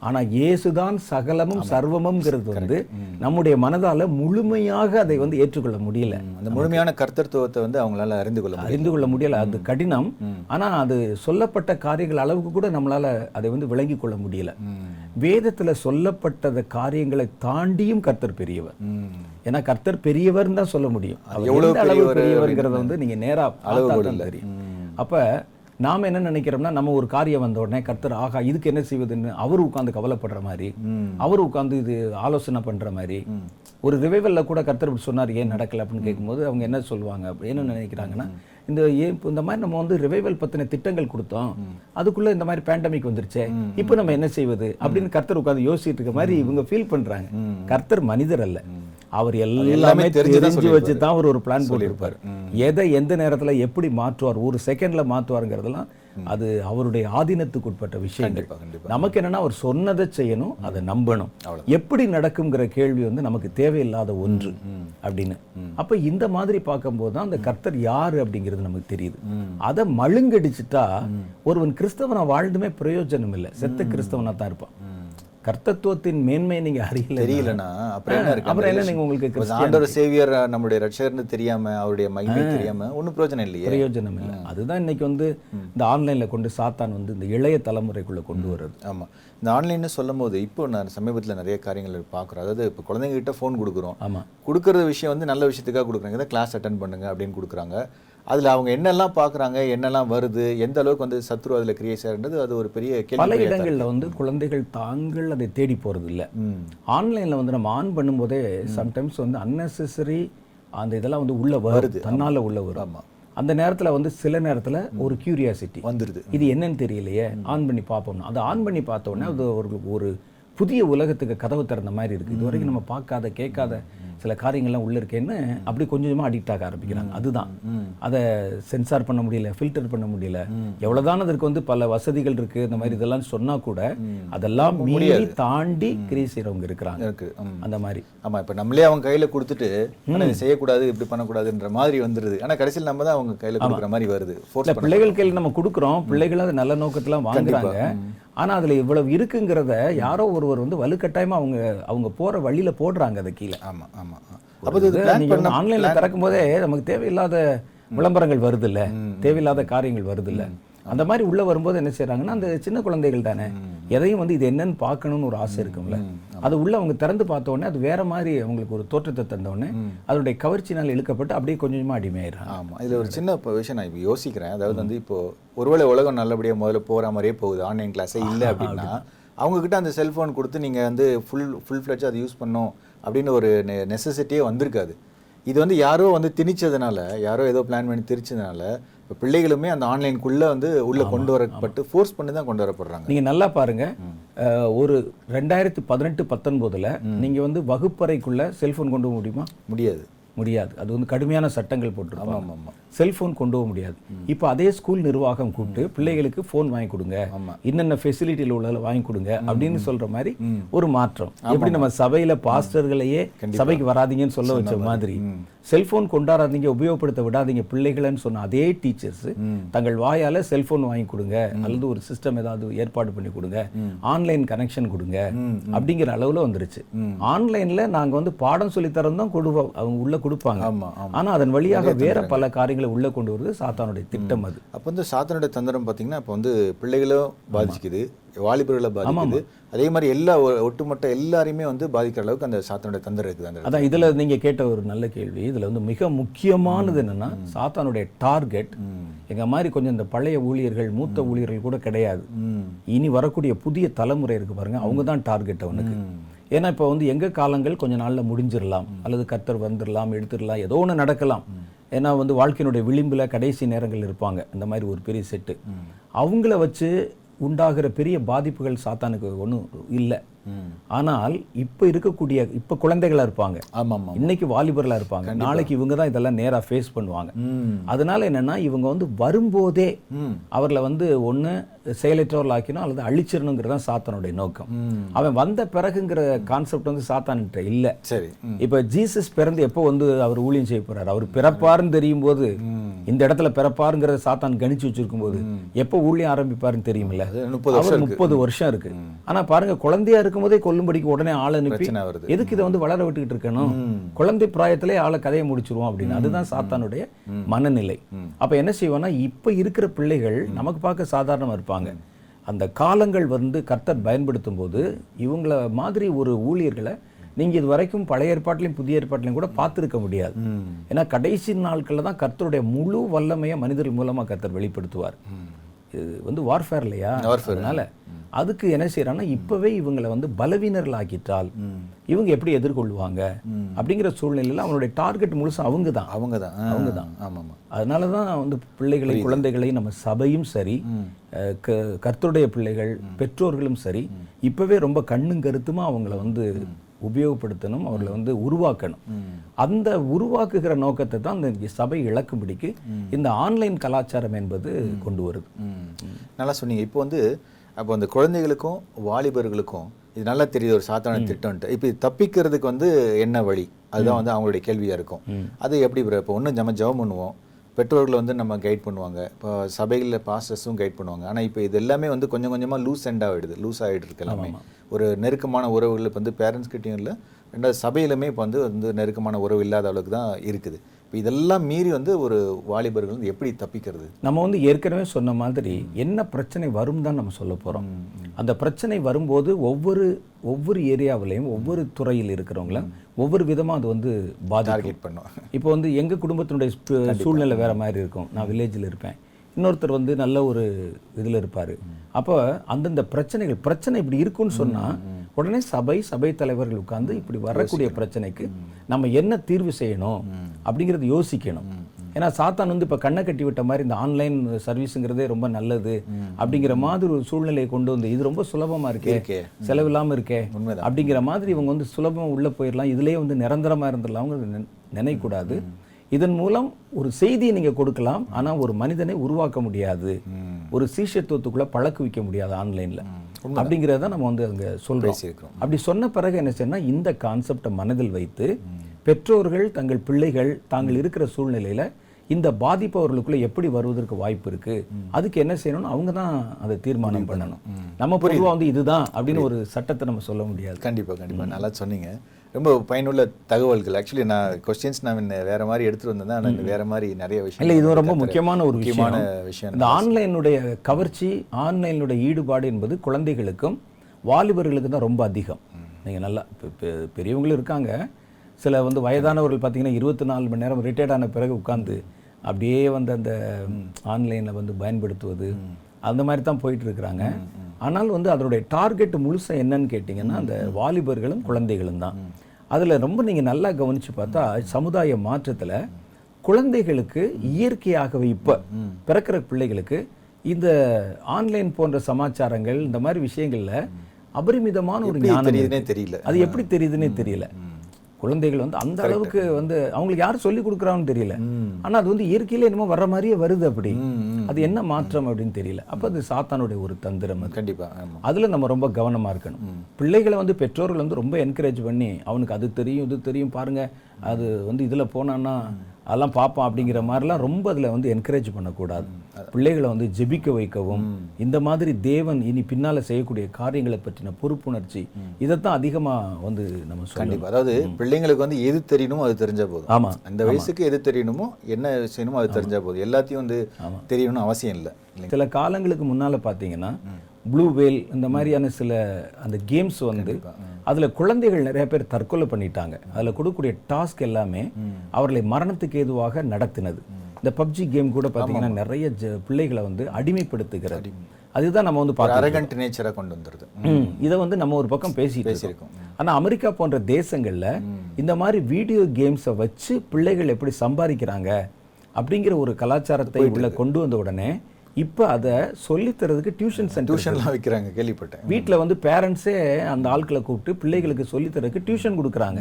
ஆனா இயேசுதான் சகலமும் சர்வமும்ங்கிறது வந்து நம்முடைய மனதால முழுமையாக அதை வந்து ஏற்றுக்கொள்ள முடியல. அந்த முழுமையான கர்த்தத்துவத்தை வந்து அவங்களால அறிந்து கொள்ள அறிந்து கொள்ள முடியல. அது கடினம். ஆனா அது சொல்லப்பட்ட காரியங்கள் அளவுக்கு கூட நம்மளால அதை வந்து விளங்கி கொள்ள முடியல. வேதத்துல சொல்லப்பட்டத காரியங்களை தாண்டியும் கர்த்தர் பெரியவர். ஏன்னா கர்த்தர் பெரியவர்னு தான் சொல்ல முடியும். எவ்வளவு அளவு பெரியவர் பெரியவர்ங்கிறத வந்து நீங்க நேரா பார்த்தா தான் தெரியும். அப்ப நாம என்ன நினைக்கிறோம்னா நம்ம ஒரு காரியம் வந்த உடனே கர்த்தர் ஆகா இதுக்கு என்ன செய்வதுன்னு அவர் உட்கார்ந்து கவலைப்படுற மாதிரி அவர் உட்கார்ந்து இது ஆலோசனை பண்ற மாதிரி. ஒரு ரிவைவல்ல கூட கர்த்தர் இப்படி சொன்னார் ஏன் நடக்கல? அப்படின்னு கேட்கும்போது அவங்க என்ன சொல்லுவாங்க அப்படி என்ன நினைக்கிறாங்கன்னா இந்த இந்த மாதிரி நம்ம வந்து ரிவைவல் பத்தின திட்டங்கள் கொடுத்தோம். அதுக்குள்ள இந்த மாதிரி பேண்டமிக் வந்துருச்சே. இப்போ நம்ம என்ன செய்வது? அப்படின்னு கர்த்தர் உட்கார்ந்து யோசிச்சுட்டு இருக்க மாதிரி இவங்க ஃபீல் பண்றாங்க. கர்த்தர் மனிதர் அல்ல. அவர் எல்லாமே தெரிஞ்சு வச்சு தான் அவர் ஒரு பிளான் போட்டிருப்பார். எதை எந்த நேரத்துல எப்படி மாற்றுவார் ஒரு செகண்ட்ல மாற்றுவாருங்கிறதெல்லாம் அது அவருடைய ஆதீனத்துக்கு உட்பட்ட விஷயங்கள். கண்டிப்பா கண்டிப்பா. நமக்கு என்னன்னா அவர் சொன்னதை செய்யணும் அதை நம்பணும். எப்படி நடக்குங்கிற கேள்வி வந்து நமக்கு தேவையில்லாத ஒன்று அப்படின்னு. அப்ப இந்த மாதிரி பார்க்கும்போது தான் அந்த கர்த்தர் யாரு அப்படிங்கிறது நமக்கு தெரியுது. அதை மழுங்கடிச்சிட்டா ஒருவன் கிறிஸ்தவனா வாழ்ந்துமே பிரயோஜனம் இல்லை செத்த கிறிஸ்தவனா தான் இருப்பான். கர்த்தத்துவத்தின் மேன்மையை நீங்க அறியல தெரியலனா அப்புறம் என்ன இருக்கு? அப்புறம் என்ன நீங்க உங்களுக்கு ஆண்டவர் சேவியர் நம்மளுடைய ரட்சகர்னு தெரியாம அவருடைய மகிமை தெரியாம ஒண்ணும் பிரயோஜனம் இல்லையே. பிரயோஜனம் இல்லை. அதுதான் இன்னைக்கு வந்து இந்த ஆன்லைன்ல கொண்டு சாத்தான் வந்து இந்த இளைய தலைமுறைக்குள்ள கொண்டு வர்றது. ஆமா. இந்த ஆன்லைன்னு சொல்லும் போது இப்போ நான் சமீபத்துல நிறைய காரியங்கள் பார்க்குறோம் அதாவது இப்போ குழந்தைங்க கிட்ட ஃபோன் கொடுக்குறோம். ஆமா. கொடுக்குற விஷயம் வந்து நல்ல விஷயத்துக்காக கொடுக்குறாங்க இதை கிளாஸ் அட்டன் பண்ணுங்க அப்படின்னு கொடுக்குறாங்க. அதுல அவங்க என்னெல்லாம் பார்க்குறாங்க என்னெல்லாம் வருது எந்த அளவுக்கு வந்து சத்ரு அதுல கிரியேட் ஆகுன்றது அது ஒரு பெரிய பல இடங்கள்ல வந்து குழந்தைகள் தாங்கள் அதை தேடி போறது இல்ல ஆன்லைன்ல வந்து நம்ம ஆன் பண்ணும்போதே சம்டைம்ஸ் வந்து அன்னெசரி அந்த இதெல்லாம் வந்து உள்ள வருது. தன்னால உள்ள வரும். ஆமா. அந்த நேரத்துல வந்து சில நேரத்துல ஒரு கியூரியாசிட்டி வந்துருது. இது என்னன்னு தெரியலையே ஆன் பண்ணி பார்ப்போம் அதை ஆன் பண்ணி பார்த்த உடனே அது அவர்களுக்கு ஒரு புதிய உலகத்துக்கு கதவு திறந்த மாதிரி இருக்கு. இது வரைக்கும் நம்ம பார்க்காத கேட்காத சில காரியங்கள்லாம் உள்ள இருக்கேன்னு அப்படி கொஞ்சம் கொஞ்சமா அடிக்ட் ஆக ஆரம்பிக்கிறாங்க. அதுதான். அதை சென்சார் பண்ண முடியல ஃபில்டர் பண்ண முடியல. எவ்வளவுதான் அதற்கு வந்து பல வசதிகள் இருக்கு இந்த மாதிரி இதெல்லாம் சொன்னா கூட அதெல்லாம் மீறி தாண்டி கிரியை செய்றவங்க இருக்கிறாங்க. இருக்கு. அந்த மாதிரி. ஆமா இப்ப நம்மளே அவங்க கையில கொடுத்துட்டு ஆனா இது செய்யக்கூடாது இப்படி பண்ணக்கூடாதுன்ற மாதிரி வந்துருது. ஆனா கடைசியில் நம்ம தான் அவங்க கையில கொடுக்குற மாதிரி வருது. பிள்ளைகள் கையில் நம்ம கொடுக்குறோம். பிள்ளைகள் அது நல்ல நோக்கத்துல வாங்குறாங்க. ஆனா அதுல இவ்வளவு இருக்குங்கிறத யாரோ ஒருவர் வந்து வலுக்கட்டாயமா அவங்க அவங்க போற வழியில போடுறாங்க அதை கீழே. ஆமா ஆமா. அப்போ இது பிளான் நீங்க பண்ண ஆன்லைன்ல திறக்கும் போதே நமக்கு தேவையில்லாத விளம்பரங்கள் வருது இல்ல தேவையில்லாத காரியங்கள் வருது இல்ல அந்த மாதிரி உள்ள வரும்போது என்ன செய்றாங்கன்னா அந்த சின்ன குழந்தைகள் தானே எதையும் வந்து இது என்னன்னு பார்க்கணும்னு ஒரு ஆசை இருக்கும்ல. அது உள்ள அவங்க திறந்து பார்த்த உடனே அது வேற மாதிரி அவங்களுக்கு ஒரு தோற்றத்தை தந்த உடனே அதனுடைய கவர்ச்சினால் இழுக்கப்பட்டு அப்படியே கொஞ்சம் கொஞ்சமா அடிமையாயிடுறாங்க. ஆமா. இதுல ஒரு சின்ன இப்ப விஷயம் நான் இப்போ யோசிக்கிறேன். அதாவது வந்து இப்போ ஒருவேளை உலகம் நல்லபடியா முதல்ல போற மாதிரியே போகுது. ஆன்லைன் கிளாஸே இல்ல அப்படின்னா அவங்க கிட்ட அந்த செல்போன் கொடுத்து நீங்க வந்து ஃபுல் ஃபுல் ஃபிளட்ஜ் அதை யூஸ் பண்ணணும் அப்படின்னு ஒரு நெசசிட்டியே வந்திருக்காது. இது வந்து யாரோ வந்து திணிச்சதுனால யாரோ ஏதோ பிளான் பண்ணி திரிச்சதுனால இப்போ பிள்ளைகளுமே அந்த ஆன்லைனுக்குள்ள வந்து உள்ள கொண்டு வரப்பட்டு ஃபோர்ஸ் பண்ணி தான் கொண்டு வரப்படுறாங்க. நீங்க நல்லா பாருங்க. அஹ், ஒரு ரெண்டாயிரத்தி பதினெட்டு பத்தொன்பதுல நீங்க வந்து வகுப்பறைக்குள்ள செல்போன் கொண்டு போக முடியுமா? முடியாது. முடியாது. அது வந்து கடுமையான சட்டங்கள் ஆமா போட்டிருப்பாங்க. ஆமா செல்போன் கொண்டு போக முடியாது. இப்போ அதே ஸ்கூல் நிர்வாகம் கூப்பிட்டு பிள்ளைகளுக்கு ஃபோன் வாங்கி கொடுங்க. ஆமா. இன்னென்ன ஃபெசிலிட்டியில் உள்ளதில் வாங்கி கொடுங்க அப்படின்னு சொல்ற மாதிரி ஒரு மாற்றம். எப்படி நம்ம சபையில பாஸ்டர்களையே சபைக்கு வராதீங்கன்னு சொல்ல வச்ச மாதிரி. செல்போன் கொண்டாடாதீங்க உபயோகப்படுத்த விடாதீங்க பிள்ளைகள்னு சொன்ன அதே டீச்சர்ஸ் தங்கள் வாயால செல்போன் வாங்கி கொடுங்க அல்லது ஒரு சிஸ்டம் ஏதாவது ஏற்பாடு பண்ணி கொடுங்க. ஆன்லைன் கனெக்ஷன் கொடுங்க அப்படிங்கிற அளவுல வந்துருச்சு. ஆன்லைன்ல நாங்க வந்து பாடம் சொல்லி தரோம் கொடுப்போம். அவங்க உள்ள கொடுப்பாங்க. ஆனா அதன் வழியாக வேற பல காரியங்களை உள்ள கொண்டு வருவது சாத்தானுடைய திட்டம் அது. அப்போ வந்து சாத்தனுடைய தந்திரம் பார்த்தீங்கன்னா இப்போ வந்து பிள்ளைகளும் பாதிக்குது வாலிபர்களை பாதிக்குது. அதே மாதிரி எல்லா ஒட்டுமொத்த எல்லாரையுமே வந்து பாதிக்கிற அளவுக்கு அந்த சாத்தனுடைய தந்திரம் இருக்குது அந்த. அதான் இதுல நீங்க கேட்ட ஒரு நல்ல கேள்வி இதுல வந்து மிக முக்கியமானது என்னன்னா சாத்தானுடைய டார்கெட். எங்க மாதிரி கொஞ்சம் இந்த பழைய ஊழியர்கள் மூத்த ஊழியர்கள் கூட கிடையாது. இனி வரக்கூடிய புதிய தலைமுறை இருக்கு பாருங்க அவங்க தான் டார்கெட் அவனுக்கு. ஏன்னா இப்போ வந்து எங்க காலங்கள் கொஞ்ச நாள்ல முடிஞ்சிடலாம் அல்லது கர்த்தர் வந்துடலாம் எடுத்துடலாம் ஏதோ ஒண்ணு நடக்கலாம். ஏன்னா வந்து வாழ்க்கையினுடைய விளிம்புல கடைசி நேரங்கள் இருப்பாங்க. இந்த மாதிரி ஒரு பெரிய செட்டு. அவங்கள வச்சு உண்டாகிற பெரிய பாதிப்புகள் சாத்தானுக்கு ஒன்றும் இல்லை. ஆனால் இப்போ இருக்கக்கூடிய இப்போ குழந்தைகளா இருப்பாங்க. ஆமா ஆமா இன்னைக்கு வாலிபர்களா இருப்பாங்க. நாளைக்கு இவங்க தான் இதெல்லாம் நேரா ஃபேஸ் பண்ணுவாங்க. அதனால என்னன்னா இவங்க வந்து வரும்போதே அவர்களை வந்து ஒண்ணு செயலற்றவர்கள் ஆக்கணும் அல்லது அழிச்சிடணுங்கிறது தான் சாத்தானுடைய நோக்கம். அவன் வந்த பிறகுங்கிற கான்செப்ட் வந்து சாத்தான்கிட்ட இல்ல. சரி. இப்ப ஜீசஸ் பிறந்து எப்போ வந்து அவர் ஊழியம் செய்ய போறாரு? அவர் பிறப்பாருன்னு தெரியும் போது இந்த இடத்துல பிறப்பாருங்கிறத சாத்தான் கணிச்சு வச்சிருக்கும் போது எப்போ ஊழியம் ஆரம்பிப்பாருன்னு தெரியுமில்ல? அவர் முப்பது வருஷம் இருக்கு. ஆனா பாருங்க குழந்தையா இருக்கும்போதே கொல்லும்படிக்கு உடனே ஆள் அனுப்பி எதுக்கு இதை வந்து வளர விட்டுக்கிட்டு இருக்கணும்? குழந்தை பிராயத்திலே ஆளை கதையை முடிச்சிருவோம் அப்படின்னு. அதுதான் சாத்தானுடைய மனநிலை. அப்ப என்ன செய்வான்னா இப்ப இருக்கிற பிள்ளைகள் நமக்கு பார்க்க சாதாரணமா இருப்பாங்க. அந்த காலங்கள் வந்து கர்த்தர் பயன்படுத்தும் போது இவங்கள மாதிரி ஒரு ஊழியர்களை நீங்க இது வரைக்கும் பழைய ஏற்பாட்டிலையும் புதிய ஏற்பாட்டிலையும் கூட பார்த்திருக்க முடியாது. ஏன்னா கடைசி நாட்கள்ல தான் கர்த்தருடைய முழு வல்லமையை மனிதர்கள் மூலமா கர்த்தர் வெளிப்படுத்துவார். இது வந்து வார்ஃபேர் இல்லையா? அதனால அதுக்கு என்ன செய்யறாங்கன்னா இப்பவே இவங்களை வந்து பலவீனர்கள் ஆக்கிட்டால் இவங்க எப்படி எதிர்கொள்வாங்க அப்படிங்கிற சூழ்நிலையில அவனுடைய டார்கெட் முழுசா அவங்க தான் அவங்க தான் அவங்க தான் ஆமா ஆமா அதனால தான் வந்து பிள்ளைகளை குழந்தைகளை நம்ம சபையும் சரி கர்த்தருடைய பிள்ளைகள் பெற்றோர்களும் சரி இப்பவே ரொம்ப கண்ணும் கருத்துமா அவங்கள வந்து உபயோகப்படுத்தணும் அவர்களை வந்து உருவாக்கணும். அந்த உருவாக்குகிற நோக்கத்தை தான் இந்த சபை இழக்கும்படிக்கு இந்த ஆன்லைன் கலாச்சாரம் என்பது கொண்டு வருது. நல்லா சொன்னீங்க. இப்போ வந்து அப்போ அந்த குழந்தைகளுக்கும் வாலிபர்களுக்கும் இது நல்லா தெரியுது ஒரு சாத்தான திட்டம்ட்டு இப்போ இது தப்பிக்கிறதுக்கு வந்து என்ன வழி? அதுதான் வந்து அவங்களுடைய கேள்வியா இருக்கும். அது எப்படி? இப்போ ஒன்று நம்ம ஜெபம் பண்ணுவோம். பெற்றோர்கள் வந்து நம்ம கைட் பண்ணுவாங்க. இப்போ சபைகளில் பாஸ்டர்ஸும் கைட் பண்ணுவாங்க. ஆனால் இப்போ இது எல்லாமே வந்து கொஞ்சம் கொஞ்சமாக லூஸ் எண்ட் ஆகிடுது லூஸ் ஆகிட்டு இருக்கு எல்லாமே. ஒரு நெருக்கமான உறவுகள் இப்போ வந்து பேரண்ட்ஸ் கிட்டேயும் இல்லை. ரெண்டாவது சபையிலுமே இப்போ வந்து வந்து நெருக்கமான உறவு இல்லாத அளவுக்கு தான் இருக்குது. இப்போ இதெல்லாம் மீறி வந்து ஒரு வாலிபர்கள் வந்து எப்படி தப்பிக்கிறது? நம்ம வந்து ஏற்கனவே சொன்ன மாதிரி என்ன பிரச்சனை வரும் தான் நம்ம சொல்ல போகிறோம் அந்த பிரச்சனை வரும்போது ஒவ்வொரு ஒவ்வொரு ஏரியாவிலையும் ஒவ்வொரு துறையில் இருக்கிறவங்கள ஒவ்வொரு விதமாக அது வந்து பாதிக்கும். பண்ணுவோம் இப்போ வந்து எங்கள் குடும்பத்தினுடைய சூழ்நிலை வேற மாதிரி இருக்கும். நான் வில்லேஜில் இருப்பேன். இன்னொருத்தர் வந்து நல்ல ஒரு இதில் இருப்பார். அப்போ அந்தந்த பிரச்சனைகள் பிரச்சனை இப்படி இருக்குன்னு சொன்னால் உடனே சபை சபை தலைவர்கள் உட்கார்ந்து இப்படி வரக்கூடிய பிரச்சனைக்கு நம்ம என்ன தீர்வு செய்யணும் அப்படிங்கிறது யோசிக்கணும். ஏன்னா சாத்தான் வந்து இப்போ கண்ணை கட்டி விட்ட மாதிரி இந்த ஆன்லைன் சர்வீஸுங்கிறதே ரொம்ப நல்லது அப்படிங்கிற மாதிரி ஒரு சூழ்நிலையை கொண்டு வந்து இது ரொம்ப சுலபமாக இருக்கே. செலவில்லாமல் இருக்கே. அப்படிங்கிற மாதிரி இவங்க வந்து சுலபமாக உள்ளே போயிடலாம். இதுலயே வந்து நிரந்தரமாக இருந்துடலாம்னு நினைக்கக்கூடாது. இதன் மூலம் ஒரு செய்தியை நீங்க கொடுக்கலாம் ஆனா ஒரு மனிதனை உருவாக்க முடியாது. ஒரு சீஷத்துவத்துக்குள்ள பழக்குவிக்க முடியாது ஆன்லைன்ல. அப்படிங்கிறத நம்ம வந்து அங்க பேசியிருக்கிறோம். அப்படி சொன்ன பிறகு என்ன செய்யணும்னா இந்த கான்செப்டை மனதில் வைத்து பெற்றோர்கள் தங்கள் பிள்ளைகள் தாங்கள் இருக்கிற சூழ்நிலையில இந்த பாதிப்பு அவர்களுக்குள்ள எப்படி வருவதற்கு வாய்ப்பு இருக்கு? அதுக்கு என்ன செய்யணும்னு அவங்க தான் அதை தீர்மானம் பண்ணணும். நம்ம பொதுவா வந்து இதுதான் அப்படின்னு ஒரு சட்டத்தை நம்ம சொல்ல முடியாது. கண்டிப்பா கண்டிப்பா. நல்லா சொன்னீங்க. ரொம்ப பயனுள்ள தகவல்கள். ஆக்சுவலி நான் கொஸ்டின்ஸ் நான் இன்ன வேற மாதிரி எடுத்துட்டு வந்தேன். ஆனால் வேற மாதிரி நிறைய விஷயம் இல்ல இது ரொம்ப முக்கியமான ஒரு முக்கியமான விஷயம் இந்த ஆன்லைனுடைய கவர்ச்சி ஆன்லைனுடைய ஈடுபாடு என்பது குழந்தைகளுக்கும் வாலிபர்களுக்கு தான் ரொம்ப அதிகம். நீங்க நல்லா பெரியவங்களும் இருக்காங்க. சில வந்து வயதானவர்கள் பார்த்தீங்கன்னா இருபத்தி நாலு மணி நேரம் ரிட்டையர்ட் ஆன பிறகு உட்கார்ந்து அப்படியே வந்து அந்த ஆன்லைனில் வந்து பயன்படுத்துவது அந்த மாதிரி தான் போயிட்டு இருக்கிறாங்க. ஆனால் வந்து அதனுடைய டார்கெட் முழுசா என்னன்னு கேட்டிங்கன்னா அந்த வாலிபர்களும் குழந்தைகளும் தான். அதில் ரொம்ப நீங்கள் நல்லா கவனிச்சு பார்த்தா சமுதாய மாற்றத்தில் குழந்தைகளுக்கு இயற்கையாகவே இப்போ பிறக்கிற பிள்ளைகளுக்கு இந்த ஆன்லைன் போன்ற சமாச்சாரங்கள் இந்த மாதிரி விஷயங்கள்ல அபரிமிதமான ஒரு ஞானம். தெரியல. அது எப்படி தெரியுதுன்னே தெரியல. குழந்தைகள் வந்து அந்த அளவுக்கு வந்து அவங்களுக்கு யார் சொல்லி கொடுக்குறான்னு தெரியல. ஆனா அது வந்து இயற்கையில என்னமோ வர்ற மாதிரியே வருது அப்படி. அது என்ன மாற்றம் அப்படின்னு தெரியல. அப்ப அது சாத்தானுடைய ஒரு தந்திரம் அது. கண்டிப்பா ஆமா. அதுல நம்ம ரொம்ப கவனமா இருக்கணும். பிள்ளைகளை வந்து பெற்றோர்கள் வந்து ரொம்ப என்கரேஜ் பண்ணி அவனுக்கு அது தெரியும் இது தெரியும் பாருங்க. அது வந்து இதுல போனான்னா அதெல்லாம் பார்ப்பான் அப்படிங்கிற மாதிரிலாம் ரொம்ப அதுல வந்து என்கரேஜ் பண்ணக்கூடாது. பிள்ளைகளை வந்து ஜெபிக்க வைக்கவும். இந்த மாதிரி தேவன் இனி பின்னால செய்யக்கூடிய காரியங்களை பற்றின பொறுப்புணர்ச்சி இதைத்தான் அதிகமா வந்து நம்ம சொல்லணும். கண்டிப்பா. அதாவது பிள்ளைங்களுக்கு வந்து எது தெரியணுமோ அது தெரிஞ்சா போதும். ஆமா அந்த வயசுக்கு எது தெரியணுமோ என்ன செய்யணுமோ அது தெரிஞ்சா போதும். எல்லாத்தையும் வந்து தெரியணும்னு அவசியம் இல்லை. சில காலங்களுக்கு முன்னால பார்த்தீங்கன்னா ப்ளூ வேல் இந்த மாதிரியான சில அந்த கேம்ஸ் வந்து அதுல குழந்தைகள் நிறைய பேர் தற்கொலை பண்ணிட்டாங்க. அதுல கொடுக்கக்கூடிய டாஸ்க் எல்லாமே அவர்களை மரணத்துக்கு ஏதுவாக நடத்தினது. இந்த பப்ஜி கேம் கூட பார்த்தீங்கன்னா நிறைய பிள்ளைகளை வந்து அடிமைப்படுத்துகிறது. அதுதான் நம்ம வந்து அரகண்ட் நேச்சரா கொண்டு வந்துருது. இதை வந்து நம்ம ஒரு பக்கம் பேசிட்டு பேசியிருக்கோம். இருக்கோம் ஆனா அமெரிக்கா போன்ற தேசங்கள்ல இந்த மாதிரி வீடியோ கேம்ஸை வச்சு பிள்ளைகள் எப்படி சம்பாதிக்கிறாங்க அப்படிங்கிற ஒரு கலாச்சாரத்தை உள்ள கொண்டு வந்த உடனே இப்ப அதை சொல்லித் தரதுக்கு டியூஷன் சென்டர் டியூஷன்லாம் வைக்கிறாங்க கேள்விப்பட்டேன். வீட்ல வந்து பேரண்ட்ஸே அந்த ஆட்களை கூப்பிட்டு பிள்ளைகளுக்கு சொல்லித் தரதுக்கு டியூஷன் கொடுக்குறாங்க.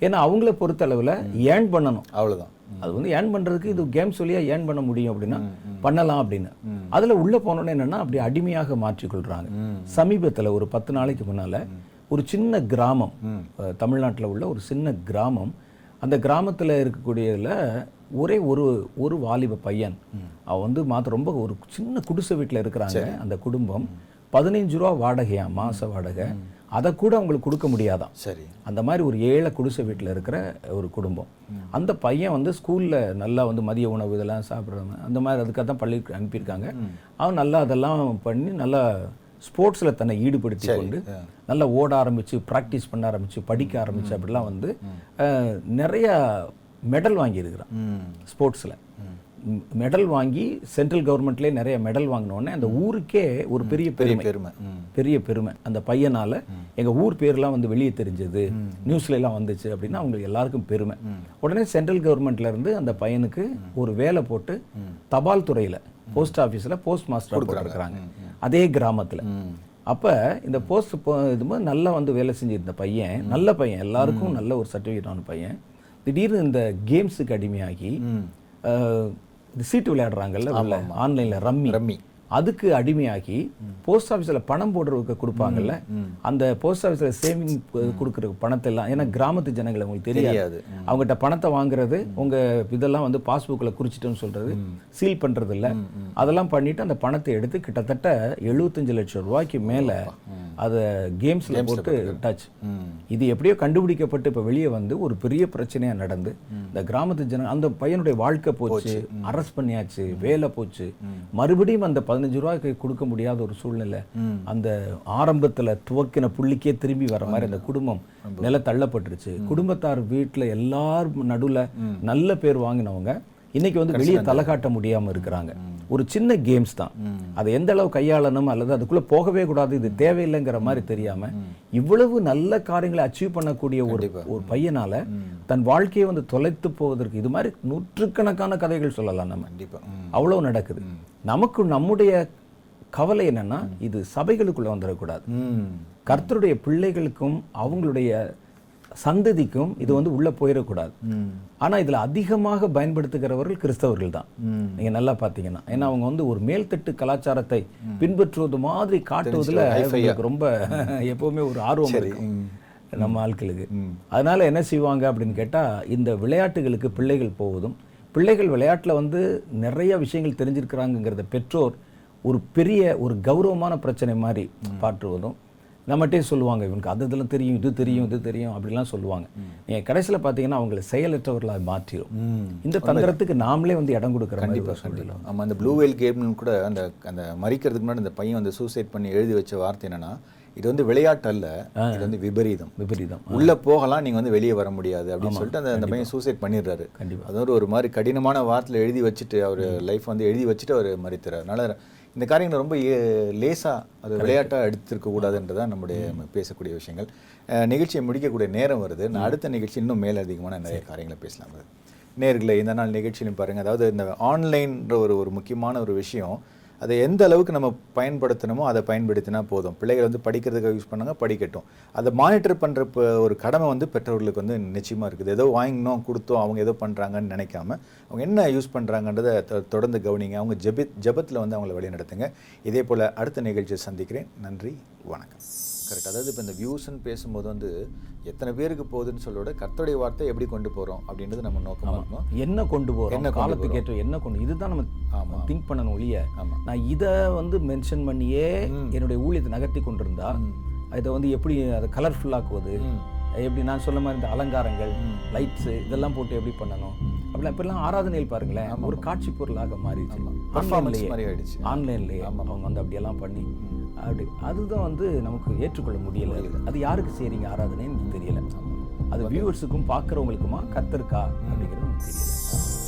ஏன்னா அவங்கள பொறுத்த அளவுல ஏர்ன் பண்ணணும். அவ்வளவுதான். அது வந்து ஏர்ன் பண்றதுக்கு இது கேம் சொல்லியா ஏர்ன் பண்ண முடியும் அப்படின்னா பண்ணலாம் அப்படின்னு. அதுல உள்ள போனோன்னே என்னன்னா அப்படி அடிமையாக மாற்றிக்கொள்றாங்க. சமீபத்துல ஒரு பத்து நாளைக்கு முன்னால ஒரு சின்ன கிராமம் தமிழ்நாட்டுல உள்ள ஒரு சின்ன கிராமம் அந்த கிராமத்துல இருக்கக்கூடியதுல ஒரே ஒரு ஒரு வாலிப பையன். அவன் வந்து மாத்த ரொம்ப ஒரு சின்ன குடிசை வீட்டுல இருக்கிறாங்க அந்த குடும்பம். பதினைஞ்சு ரூபா வாடகையா மாச வாடகை. அதை கூட அவங்களுக்கு கொடுக்க முடியாதாம் சரி. அந்த மாதிரி ஒரு ஏழை குடிசை வீட்டில் இருக்கிற ஒரு குடும்பம். அந்த பையன் வந்து ஸ்கூலில் நல்லா வந்து மதிய உணவு இதெல்லாம் சாப்பிட்றாங்க அந்த மாதிரி அதுக்காக தான் பள்ளிக்கு அனுப்பியிருக்காங்க. அவன் நல்லா அதெல்லாம் பண்ணி நல்லா ஸ்போர்ட்ஸில் தன்னை ஈடுபடுத்தி கொண்டு நல்லா ஓட ஆரம்பிச்சு ப்ராக்டிஸ் பண்ண ஆரம்பிச்சு படிக்க ஆரம்பிச்சு அப்படிலாம் வந்து நிறைய மெடல் வாங்கியிருக்கிறான் ஸ்போர்ட்ஸில். மெடல் வாங்கி சென்ட்ரல் கவர்மெண்ட்லேயே நிறைய மெடல் வாங்கினோடனே அந்த ஊருக்கே ஒரு பெரிய பெருமை. பெருமை. பெரிய பெருமை. அந்த பையனால எங்க ஊர் பேர்லாம் வந்து வெளியே தெரிஞ்சது. நியூஸ்ல எல்லாம் வந்துச்சு அப்படின்னா அவங்களுக்கு எல்லாருக்கும் பெருமை. உடனே சென்ட்ரல் கவர்மெண்ட்ல இருந்து அந்த பையனுக்கு ஒரு வேலை போட்டு தபால் துறையில போஸ்ட் ஆபீஸ்ல போஸ்ட் மாஸ்டர் போட்டிருக்கிறாங்க. அதே கிராமத்துல. அப்ப இந்த போஸ்ட் இது மாதிரி நல்லா வந்து வேலை செஞ்சிருந்த பையன் நல்ல பையன் எல்லாருக்கும் நல்ல ஒரு சர்டிஃபிகேட்டான பையன் திடீர்னு இந்த கேம்ஸுக்கு அடிமையாகி சீட்டு விளையாடுறாங்கல்ல ஆன்லைன்ல ரம்மி. ரம்மி. அதுக்கு அடிமையாகி போஸ்ட் ஆஃபீஸில் பணம் போடுறதுக்கு கொடுப்பாங்கல்ல அந்த போஸ்ட் ஆஃபீஸில் சேவிங் கொடுக்குற பணத்தை எல்லாம் ஏன்னா கிராமத்து ஜனங்களை உங்களுக்கு தெரியாது. அவங்ககிட்ட பணத்தை வாங்குறது உங்க இதெல்லாம் வந்து பாஸ்புக்கில் குறிச்சிட்டோன்னு சொல்றது சீல் பண்றது இல்ல அதெல்லாம் பண்ணிட்டு அந்த பணத்தை எடுத்து கிட்டத்தட்ட எழுபத்தஞ்சு லட்சம் ரூபாய்க்கு மேல அதை கேம்ஸ்ல போட்டு டச் இது எப்படியோ கண்டுபிடிக்கப்பட்டு இப்போ வெளியே வந்து ஒரு பெரிய பிரச்சனையா நடந்து இந்த கிராமத்து ஜன அந்த பையனுடைய வாழ்க்கை போச்சு அரெஸ்ட் பண்ணியாச்சு வேலை போச்சு. மறுபடியும் அந்த பதினஞ்சு ரூபாய்க்கு கொடுக்க முடியாத ஒரு சூழ்நிலை. அந்த ஆரம்பத்துல துவக்கின புள்ளிக்கே திரும்பி வர மாதிரி அந்த குடும்பம் நில தள்ளப்பட்டுருச்சு. குடும்பத்தார் வீட்டுல எல்லார் நடுவுல நல்ல பேர் வாங்கினவங்க இன்னைக்கு வந்து வெளியே தலை காட்ட முடியாம இருக்கிறாங்க. ஒரு சின்ன கேம்ஸ் தான். அதை எந்த அளவு கையாளணும் அல்லது அதுக்குள்ள போகவே கூடாது இது தேவையில்லைங்கிற மாதிரி தெரியாம இவ்வளவு நல்ல காரியங்களை அச்சீவ் பண்ணக்கூடிய ஒரு ஒரு பையனால தன் வாழ்க்கையை வந்து தொலைத்து போவதற்கு இது மாதிரி நூற்றுக்கணக்கான கதைகள் சொல்லலாம் நம்ம. கண்டிப்பா. ம். அவ்வளவு நடக்குது. நமக்கு நம்முடைய கவலை என்னன்னா இது சபைகளுக்குள்ள வந்துடக்கூடாது. கர்த்தருடைய பிள்ளைகளுக்கும் அவங்களுடைய சந்ததிக்கும் இது வந்து உள்ள போயிடக்கூடாது. ஆனா இதுல அதிகமாக பயன்படுத்துகிறவர்கள் கிறிஸ்தவர்கள் தான். நீங்க நல்லா பாத்தீங்கன்னா ஏன்னா அவங்க வந்து ஒரு மேல்தட்டு கலாச்சாரத்தை பின்பற்றுவது மாதிரி காட்டுவதுல ரொம்ப எப்பவுமே ஒரு ஆர்வம் இருக்கு நம்ம ஆட்களுக்கு. அதனால என்ன செய்வாங்க அப்படின்னு கேட்டா இந்த விளையாட்டுகளுக்கு பிள்ளைகள் போவதும் பிள்ளைகள் விளையாட்டுல வந்து நிறைய விஷயங்கள் தெரிஞ்சிருக்கிறாங்கங்கிறத பெற்றோர் ஒரு பெரிய ஒரு கௌரவமான பிரச்சனை மாதிரி பாற்றுவதும் நம்மகிட்டே சொல்லுவாங்க இவனுக்கு அது இதெல்லாம் தெரியும் இது தெரியும் இது தெரியும் அப்படிலாம் சொல்லுவாங்க. நீங்க கடைசியில பார்த்தீங்கன்னா அவங்களை செயலற்றவர்களாக மாற்றிடும் இந்த தந்திரத்துக்கு நாமளே வந்து இடம் கொடுக்குற மாதிரி கண்டிப்பா ஒரு சூழ்நிலை. கண்டிப்பா. ஆமா அந்த ப்ளூ வேல் கேம்னு கூட அந்த அந்த மறிக்கிறதுக்கு முன்னாடி அந்த பையன் வந்து சூசைட் பண்ணி எழுதி வச்ச வார்த்தை என்னன்னா இது வந்து விளையாட்டு அல்ல இது வந்து விபரீதம். விபரீதம். உள்ள போகலாம் நீங்க வந்து வெளியே வர முடியாது அப்படின்னு சொல்லிட்டு அந்த அந்த பையன் சூசைட் பண்ணிடுறாரு. கண்டிப்பா. அது ஒரு ஒரு மாதிரி கடினமான வார்த்தையில எழுதி வச்சுட்டு அவர் லைஃப் வந்து எழுதி வச்சுட்டு அவர் மறித்துறாரு. அதனால இந்த காரியங்களை ரொம்ப ஏ- லேசா அது விளையாட்டா எடுத்திருக்க கூடாதுன்றதான் நம்முடைய நம்ம பேசக்கூடிய விஷயங்கள். நிகழ்ச்சியை முடிக்கக்கூடிய நேரம் வருது. நான் அடுத்த நிகழ்ச்சி இன்னும் மேலதிகமான நிறைய காரியங்களை பேசலாம். வருது நேர்களே இந்த நாள் நிகழ்ச்சியிலும் பாருங்க. அதாவது இந்த ஆன்லைன்ற ஒரு ஒரு முக்கியமான ஒரு விஷயம் அதை எந்த அளவுக்கு நம்ம பயன்படுத்தணுமோ அதை பயன்படுத்தினா போதும். பிள்ளைகள் வந்து படிக்கிறதுக்காக யூஸ் பண்ணாங்க படிக்கட்டும். அதை மானிட்டர் பண்ணுற ஒரு கடமை வந்து பெற்றோர்களுக்கு வந்து நிச்சயமாக இருக்குது. ஏதோ வாங்கினோம் கொடுத்தோம் அவங்க ஏதோ பண்ணுறாங்கன்னு நினைக்காம அவங்க என்ன யூஸ் பண்ணுறாங்கன்றதை தொடர்ந்து கவனிங்க. அவங்க ஜெபித் ஜெபத்தில் வந்து அவங்கள வழி நடத்துங்க இதே போல் அடுத்த நிகழ்ச்சியை சந்திக்கிறேன். நன்றி வணக்கம். கரெக்ட் அதாவது இப்போ இந்த வியூஸ்ன்னு பேசும்போது வந்து எத்தனை பேருக்கு போகுதுன்னு சொல்லோட கர்த்தருடைய வார்த்தை எப்படி கொண்டு போகிறோம் அப்படின்றது நம்ம நோக்கமாக இருக்கணும். என்ன கொண்டு போறோம்? என்ன காலத்துக்கு ஏற்ற என்ன கொண்டு இதுதான் நம்ம ஆமா. திங்க் பண்ணணும் ஒழிய ஆமா. நான் இதை வந்து மென்ஷன் பண்ணியே என்னுடைய ஊழியத்தை நகர்த்தி கொண்டிருந்தா இதை வந்து எப்படி அதை கலர்ஃபுல்லாக்குவது எப்படி நான் சொன்ன மாதிரி இந்த அலங்காரங்கள் லைட்ஸ் இதெல்லாம் போட்டு எப்படி பண்ணணும்? அப்படிலாம் இப்பெல்லாம் ஆராதனையில் பாருங்களேன். ஒரு காட்சி பொருளாக மாறிடுச்சு. ஆன்லைன்லயே மாதிரி ஆயிடுச்சு ஆன்லைன்லயே அவங்க வந்து அப்படியெல்லாம் பண்ணி அப்படி அதுதான் வந்து நமக்கு ஏற்றுக்கொள்ள முடியல. அது யாருக்கு செய்றீங்க ஆராதனைன்னு தெரியல. அது வியூவர்ஸுக்கும் பார்க்குறவங்களுக்குமா கத்தருக்கா அப்படிங்கிறது தெரியல.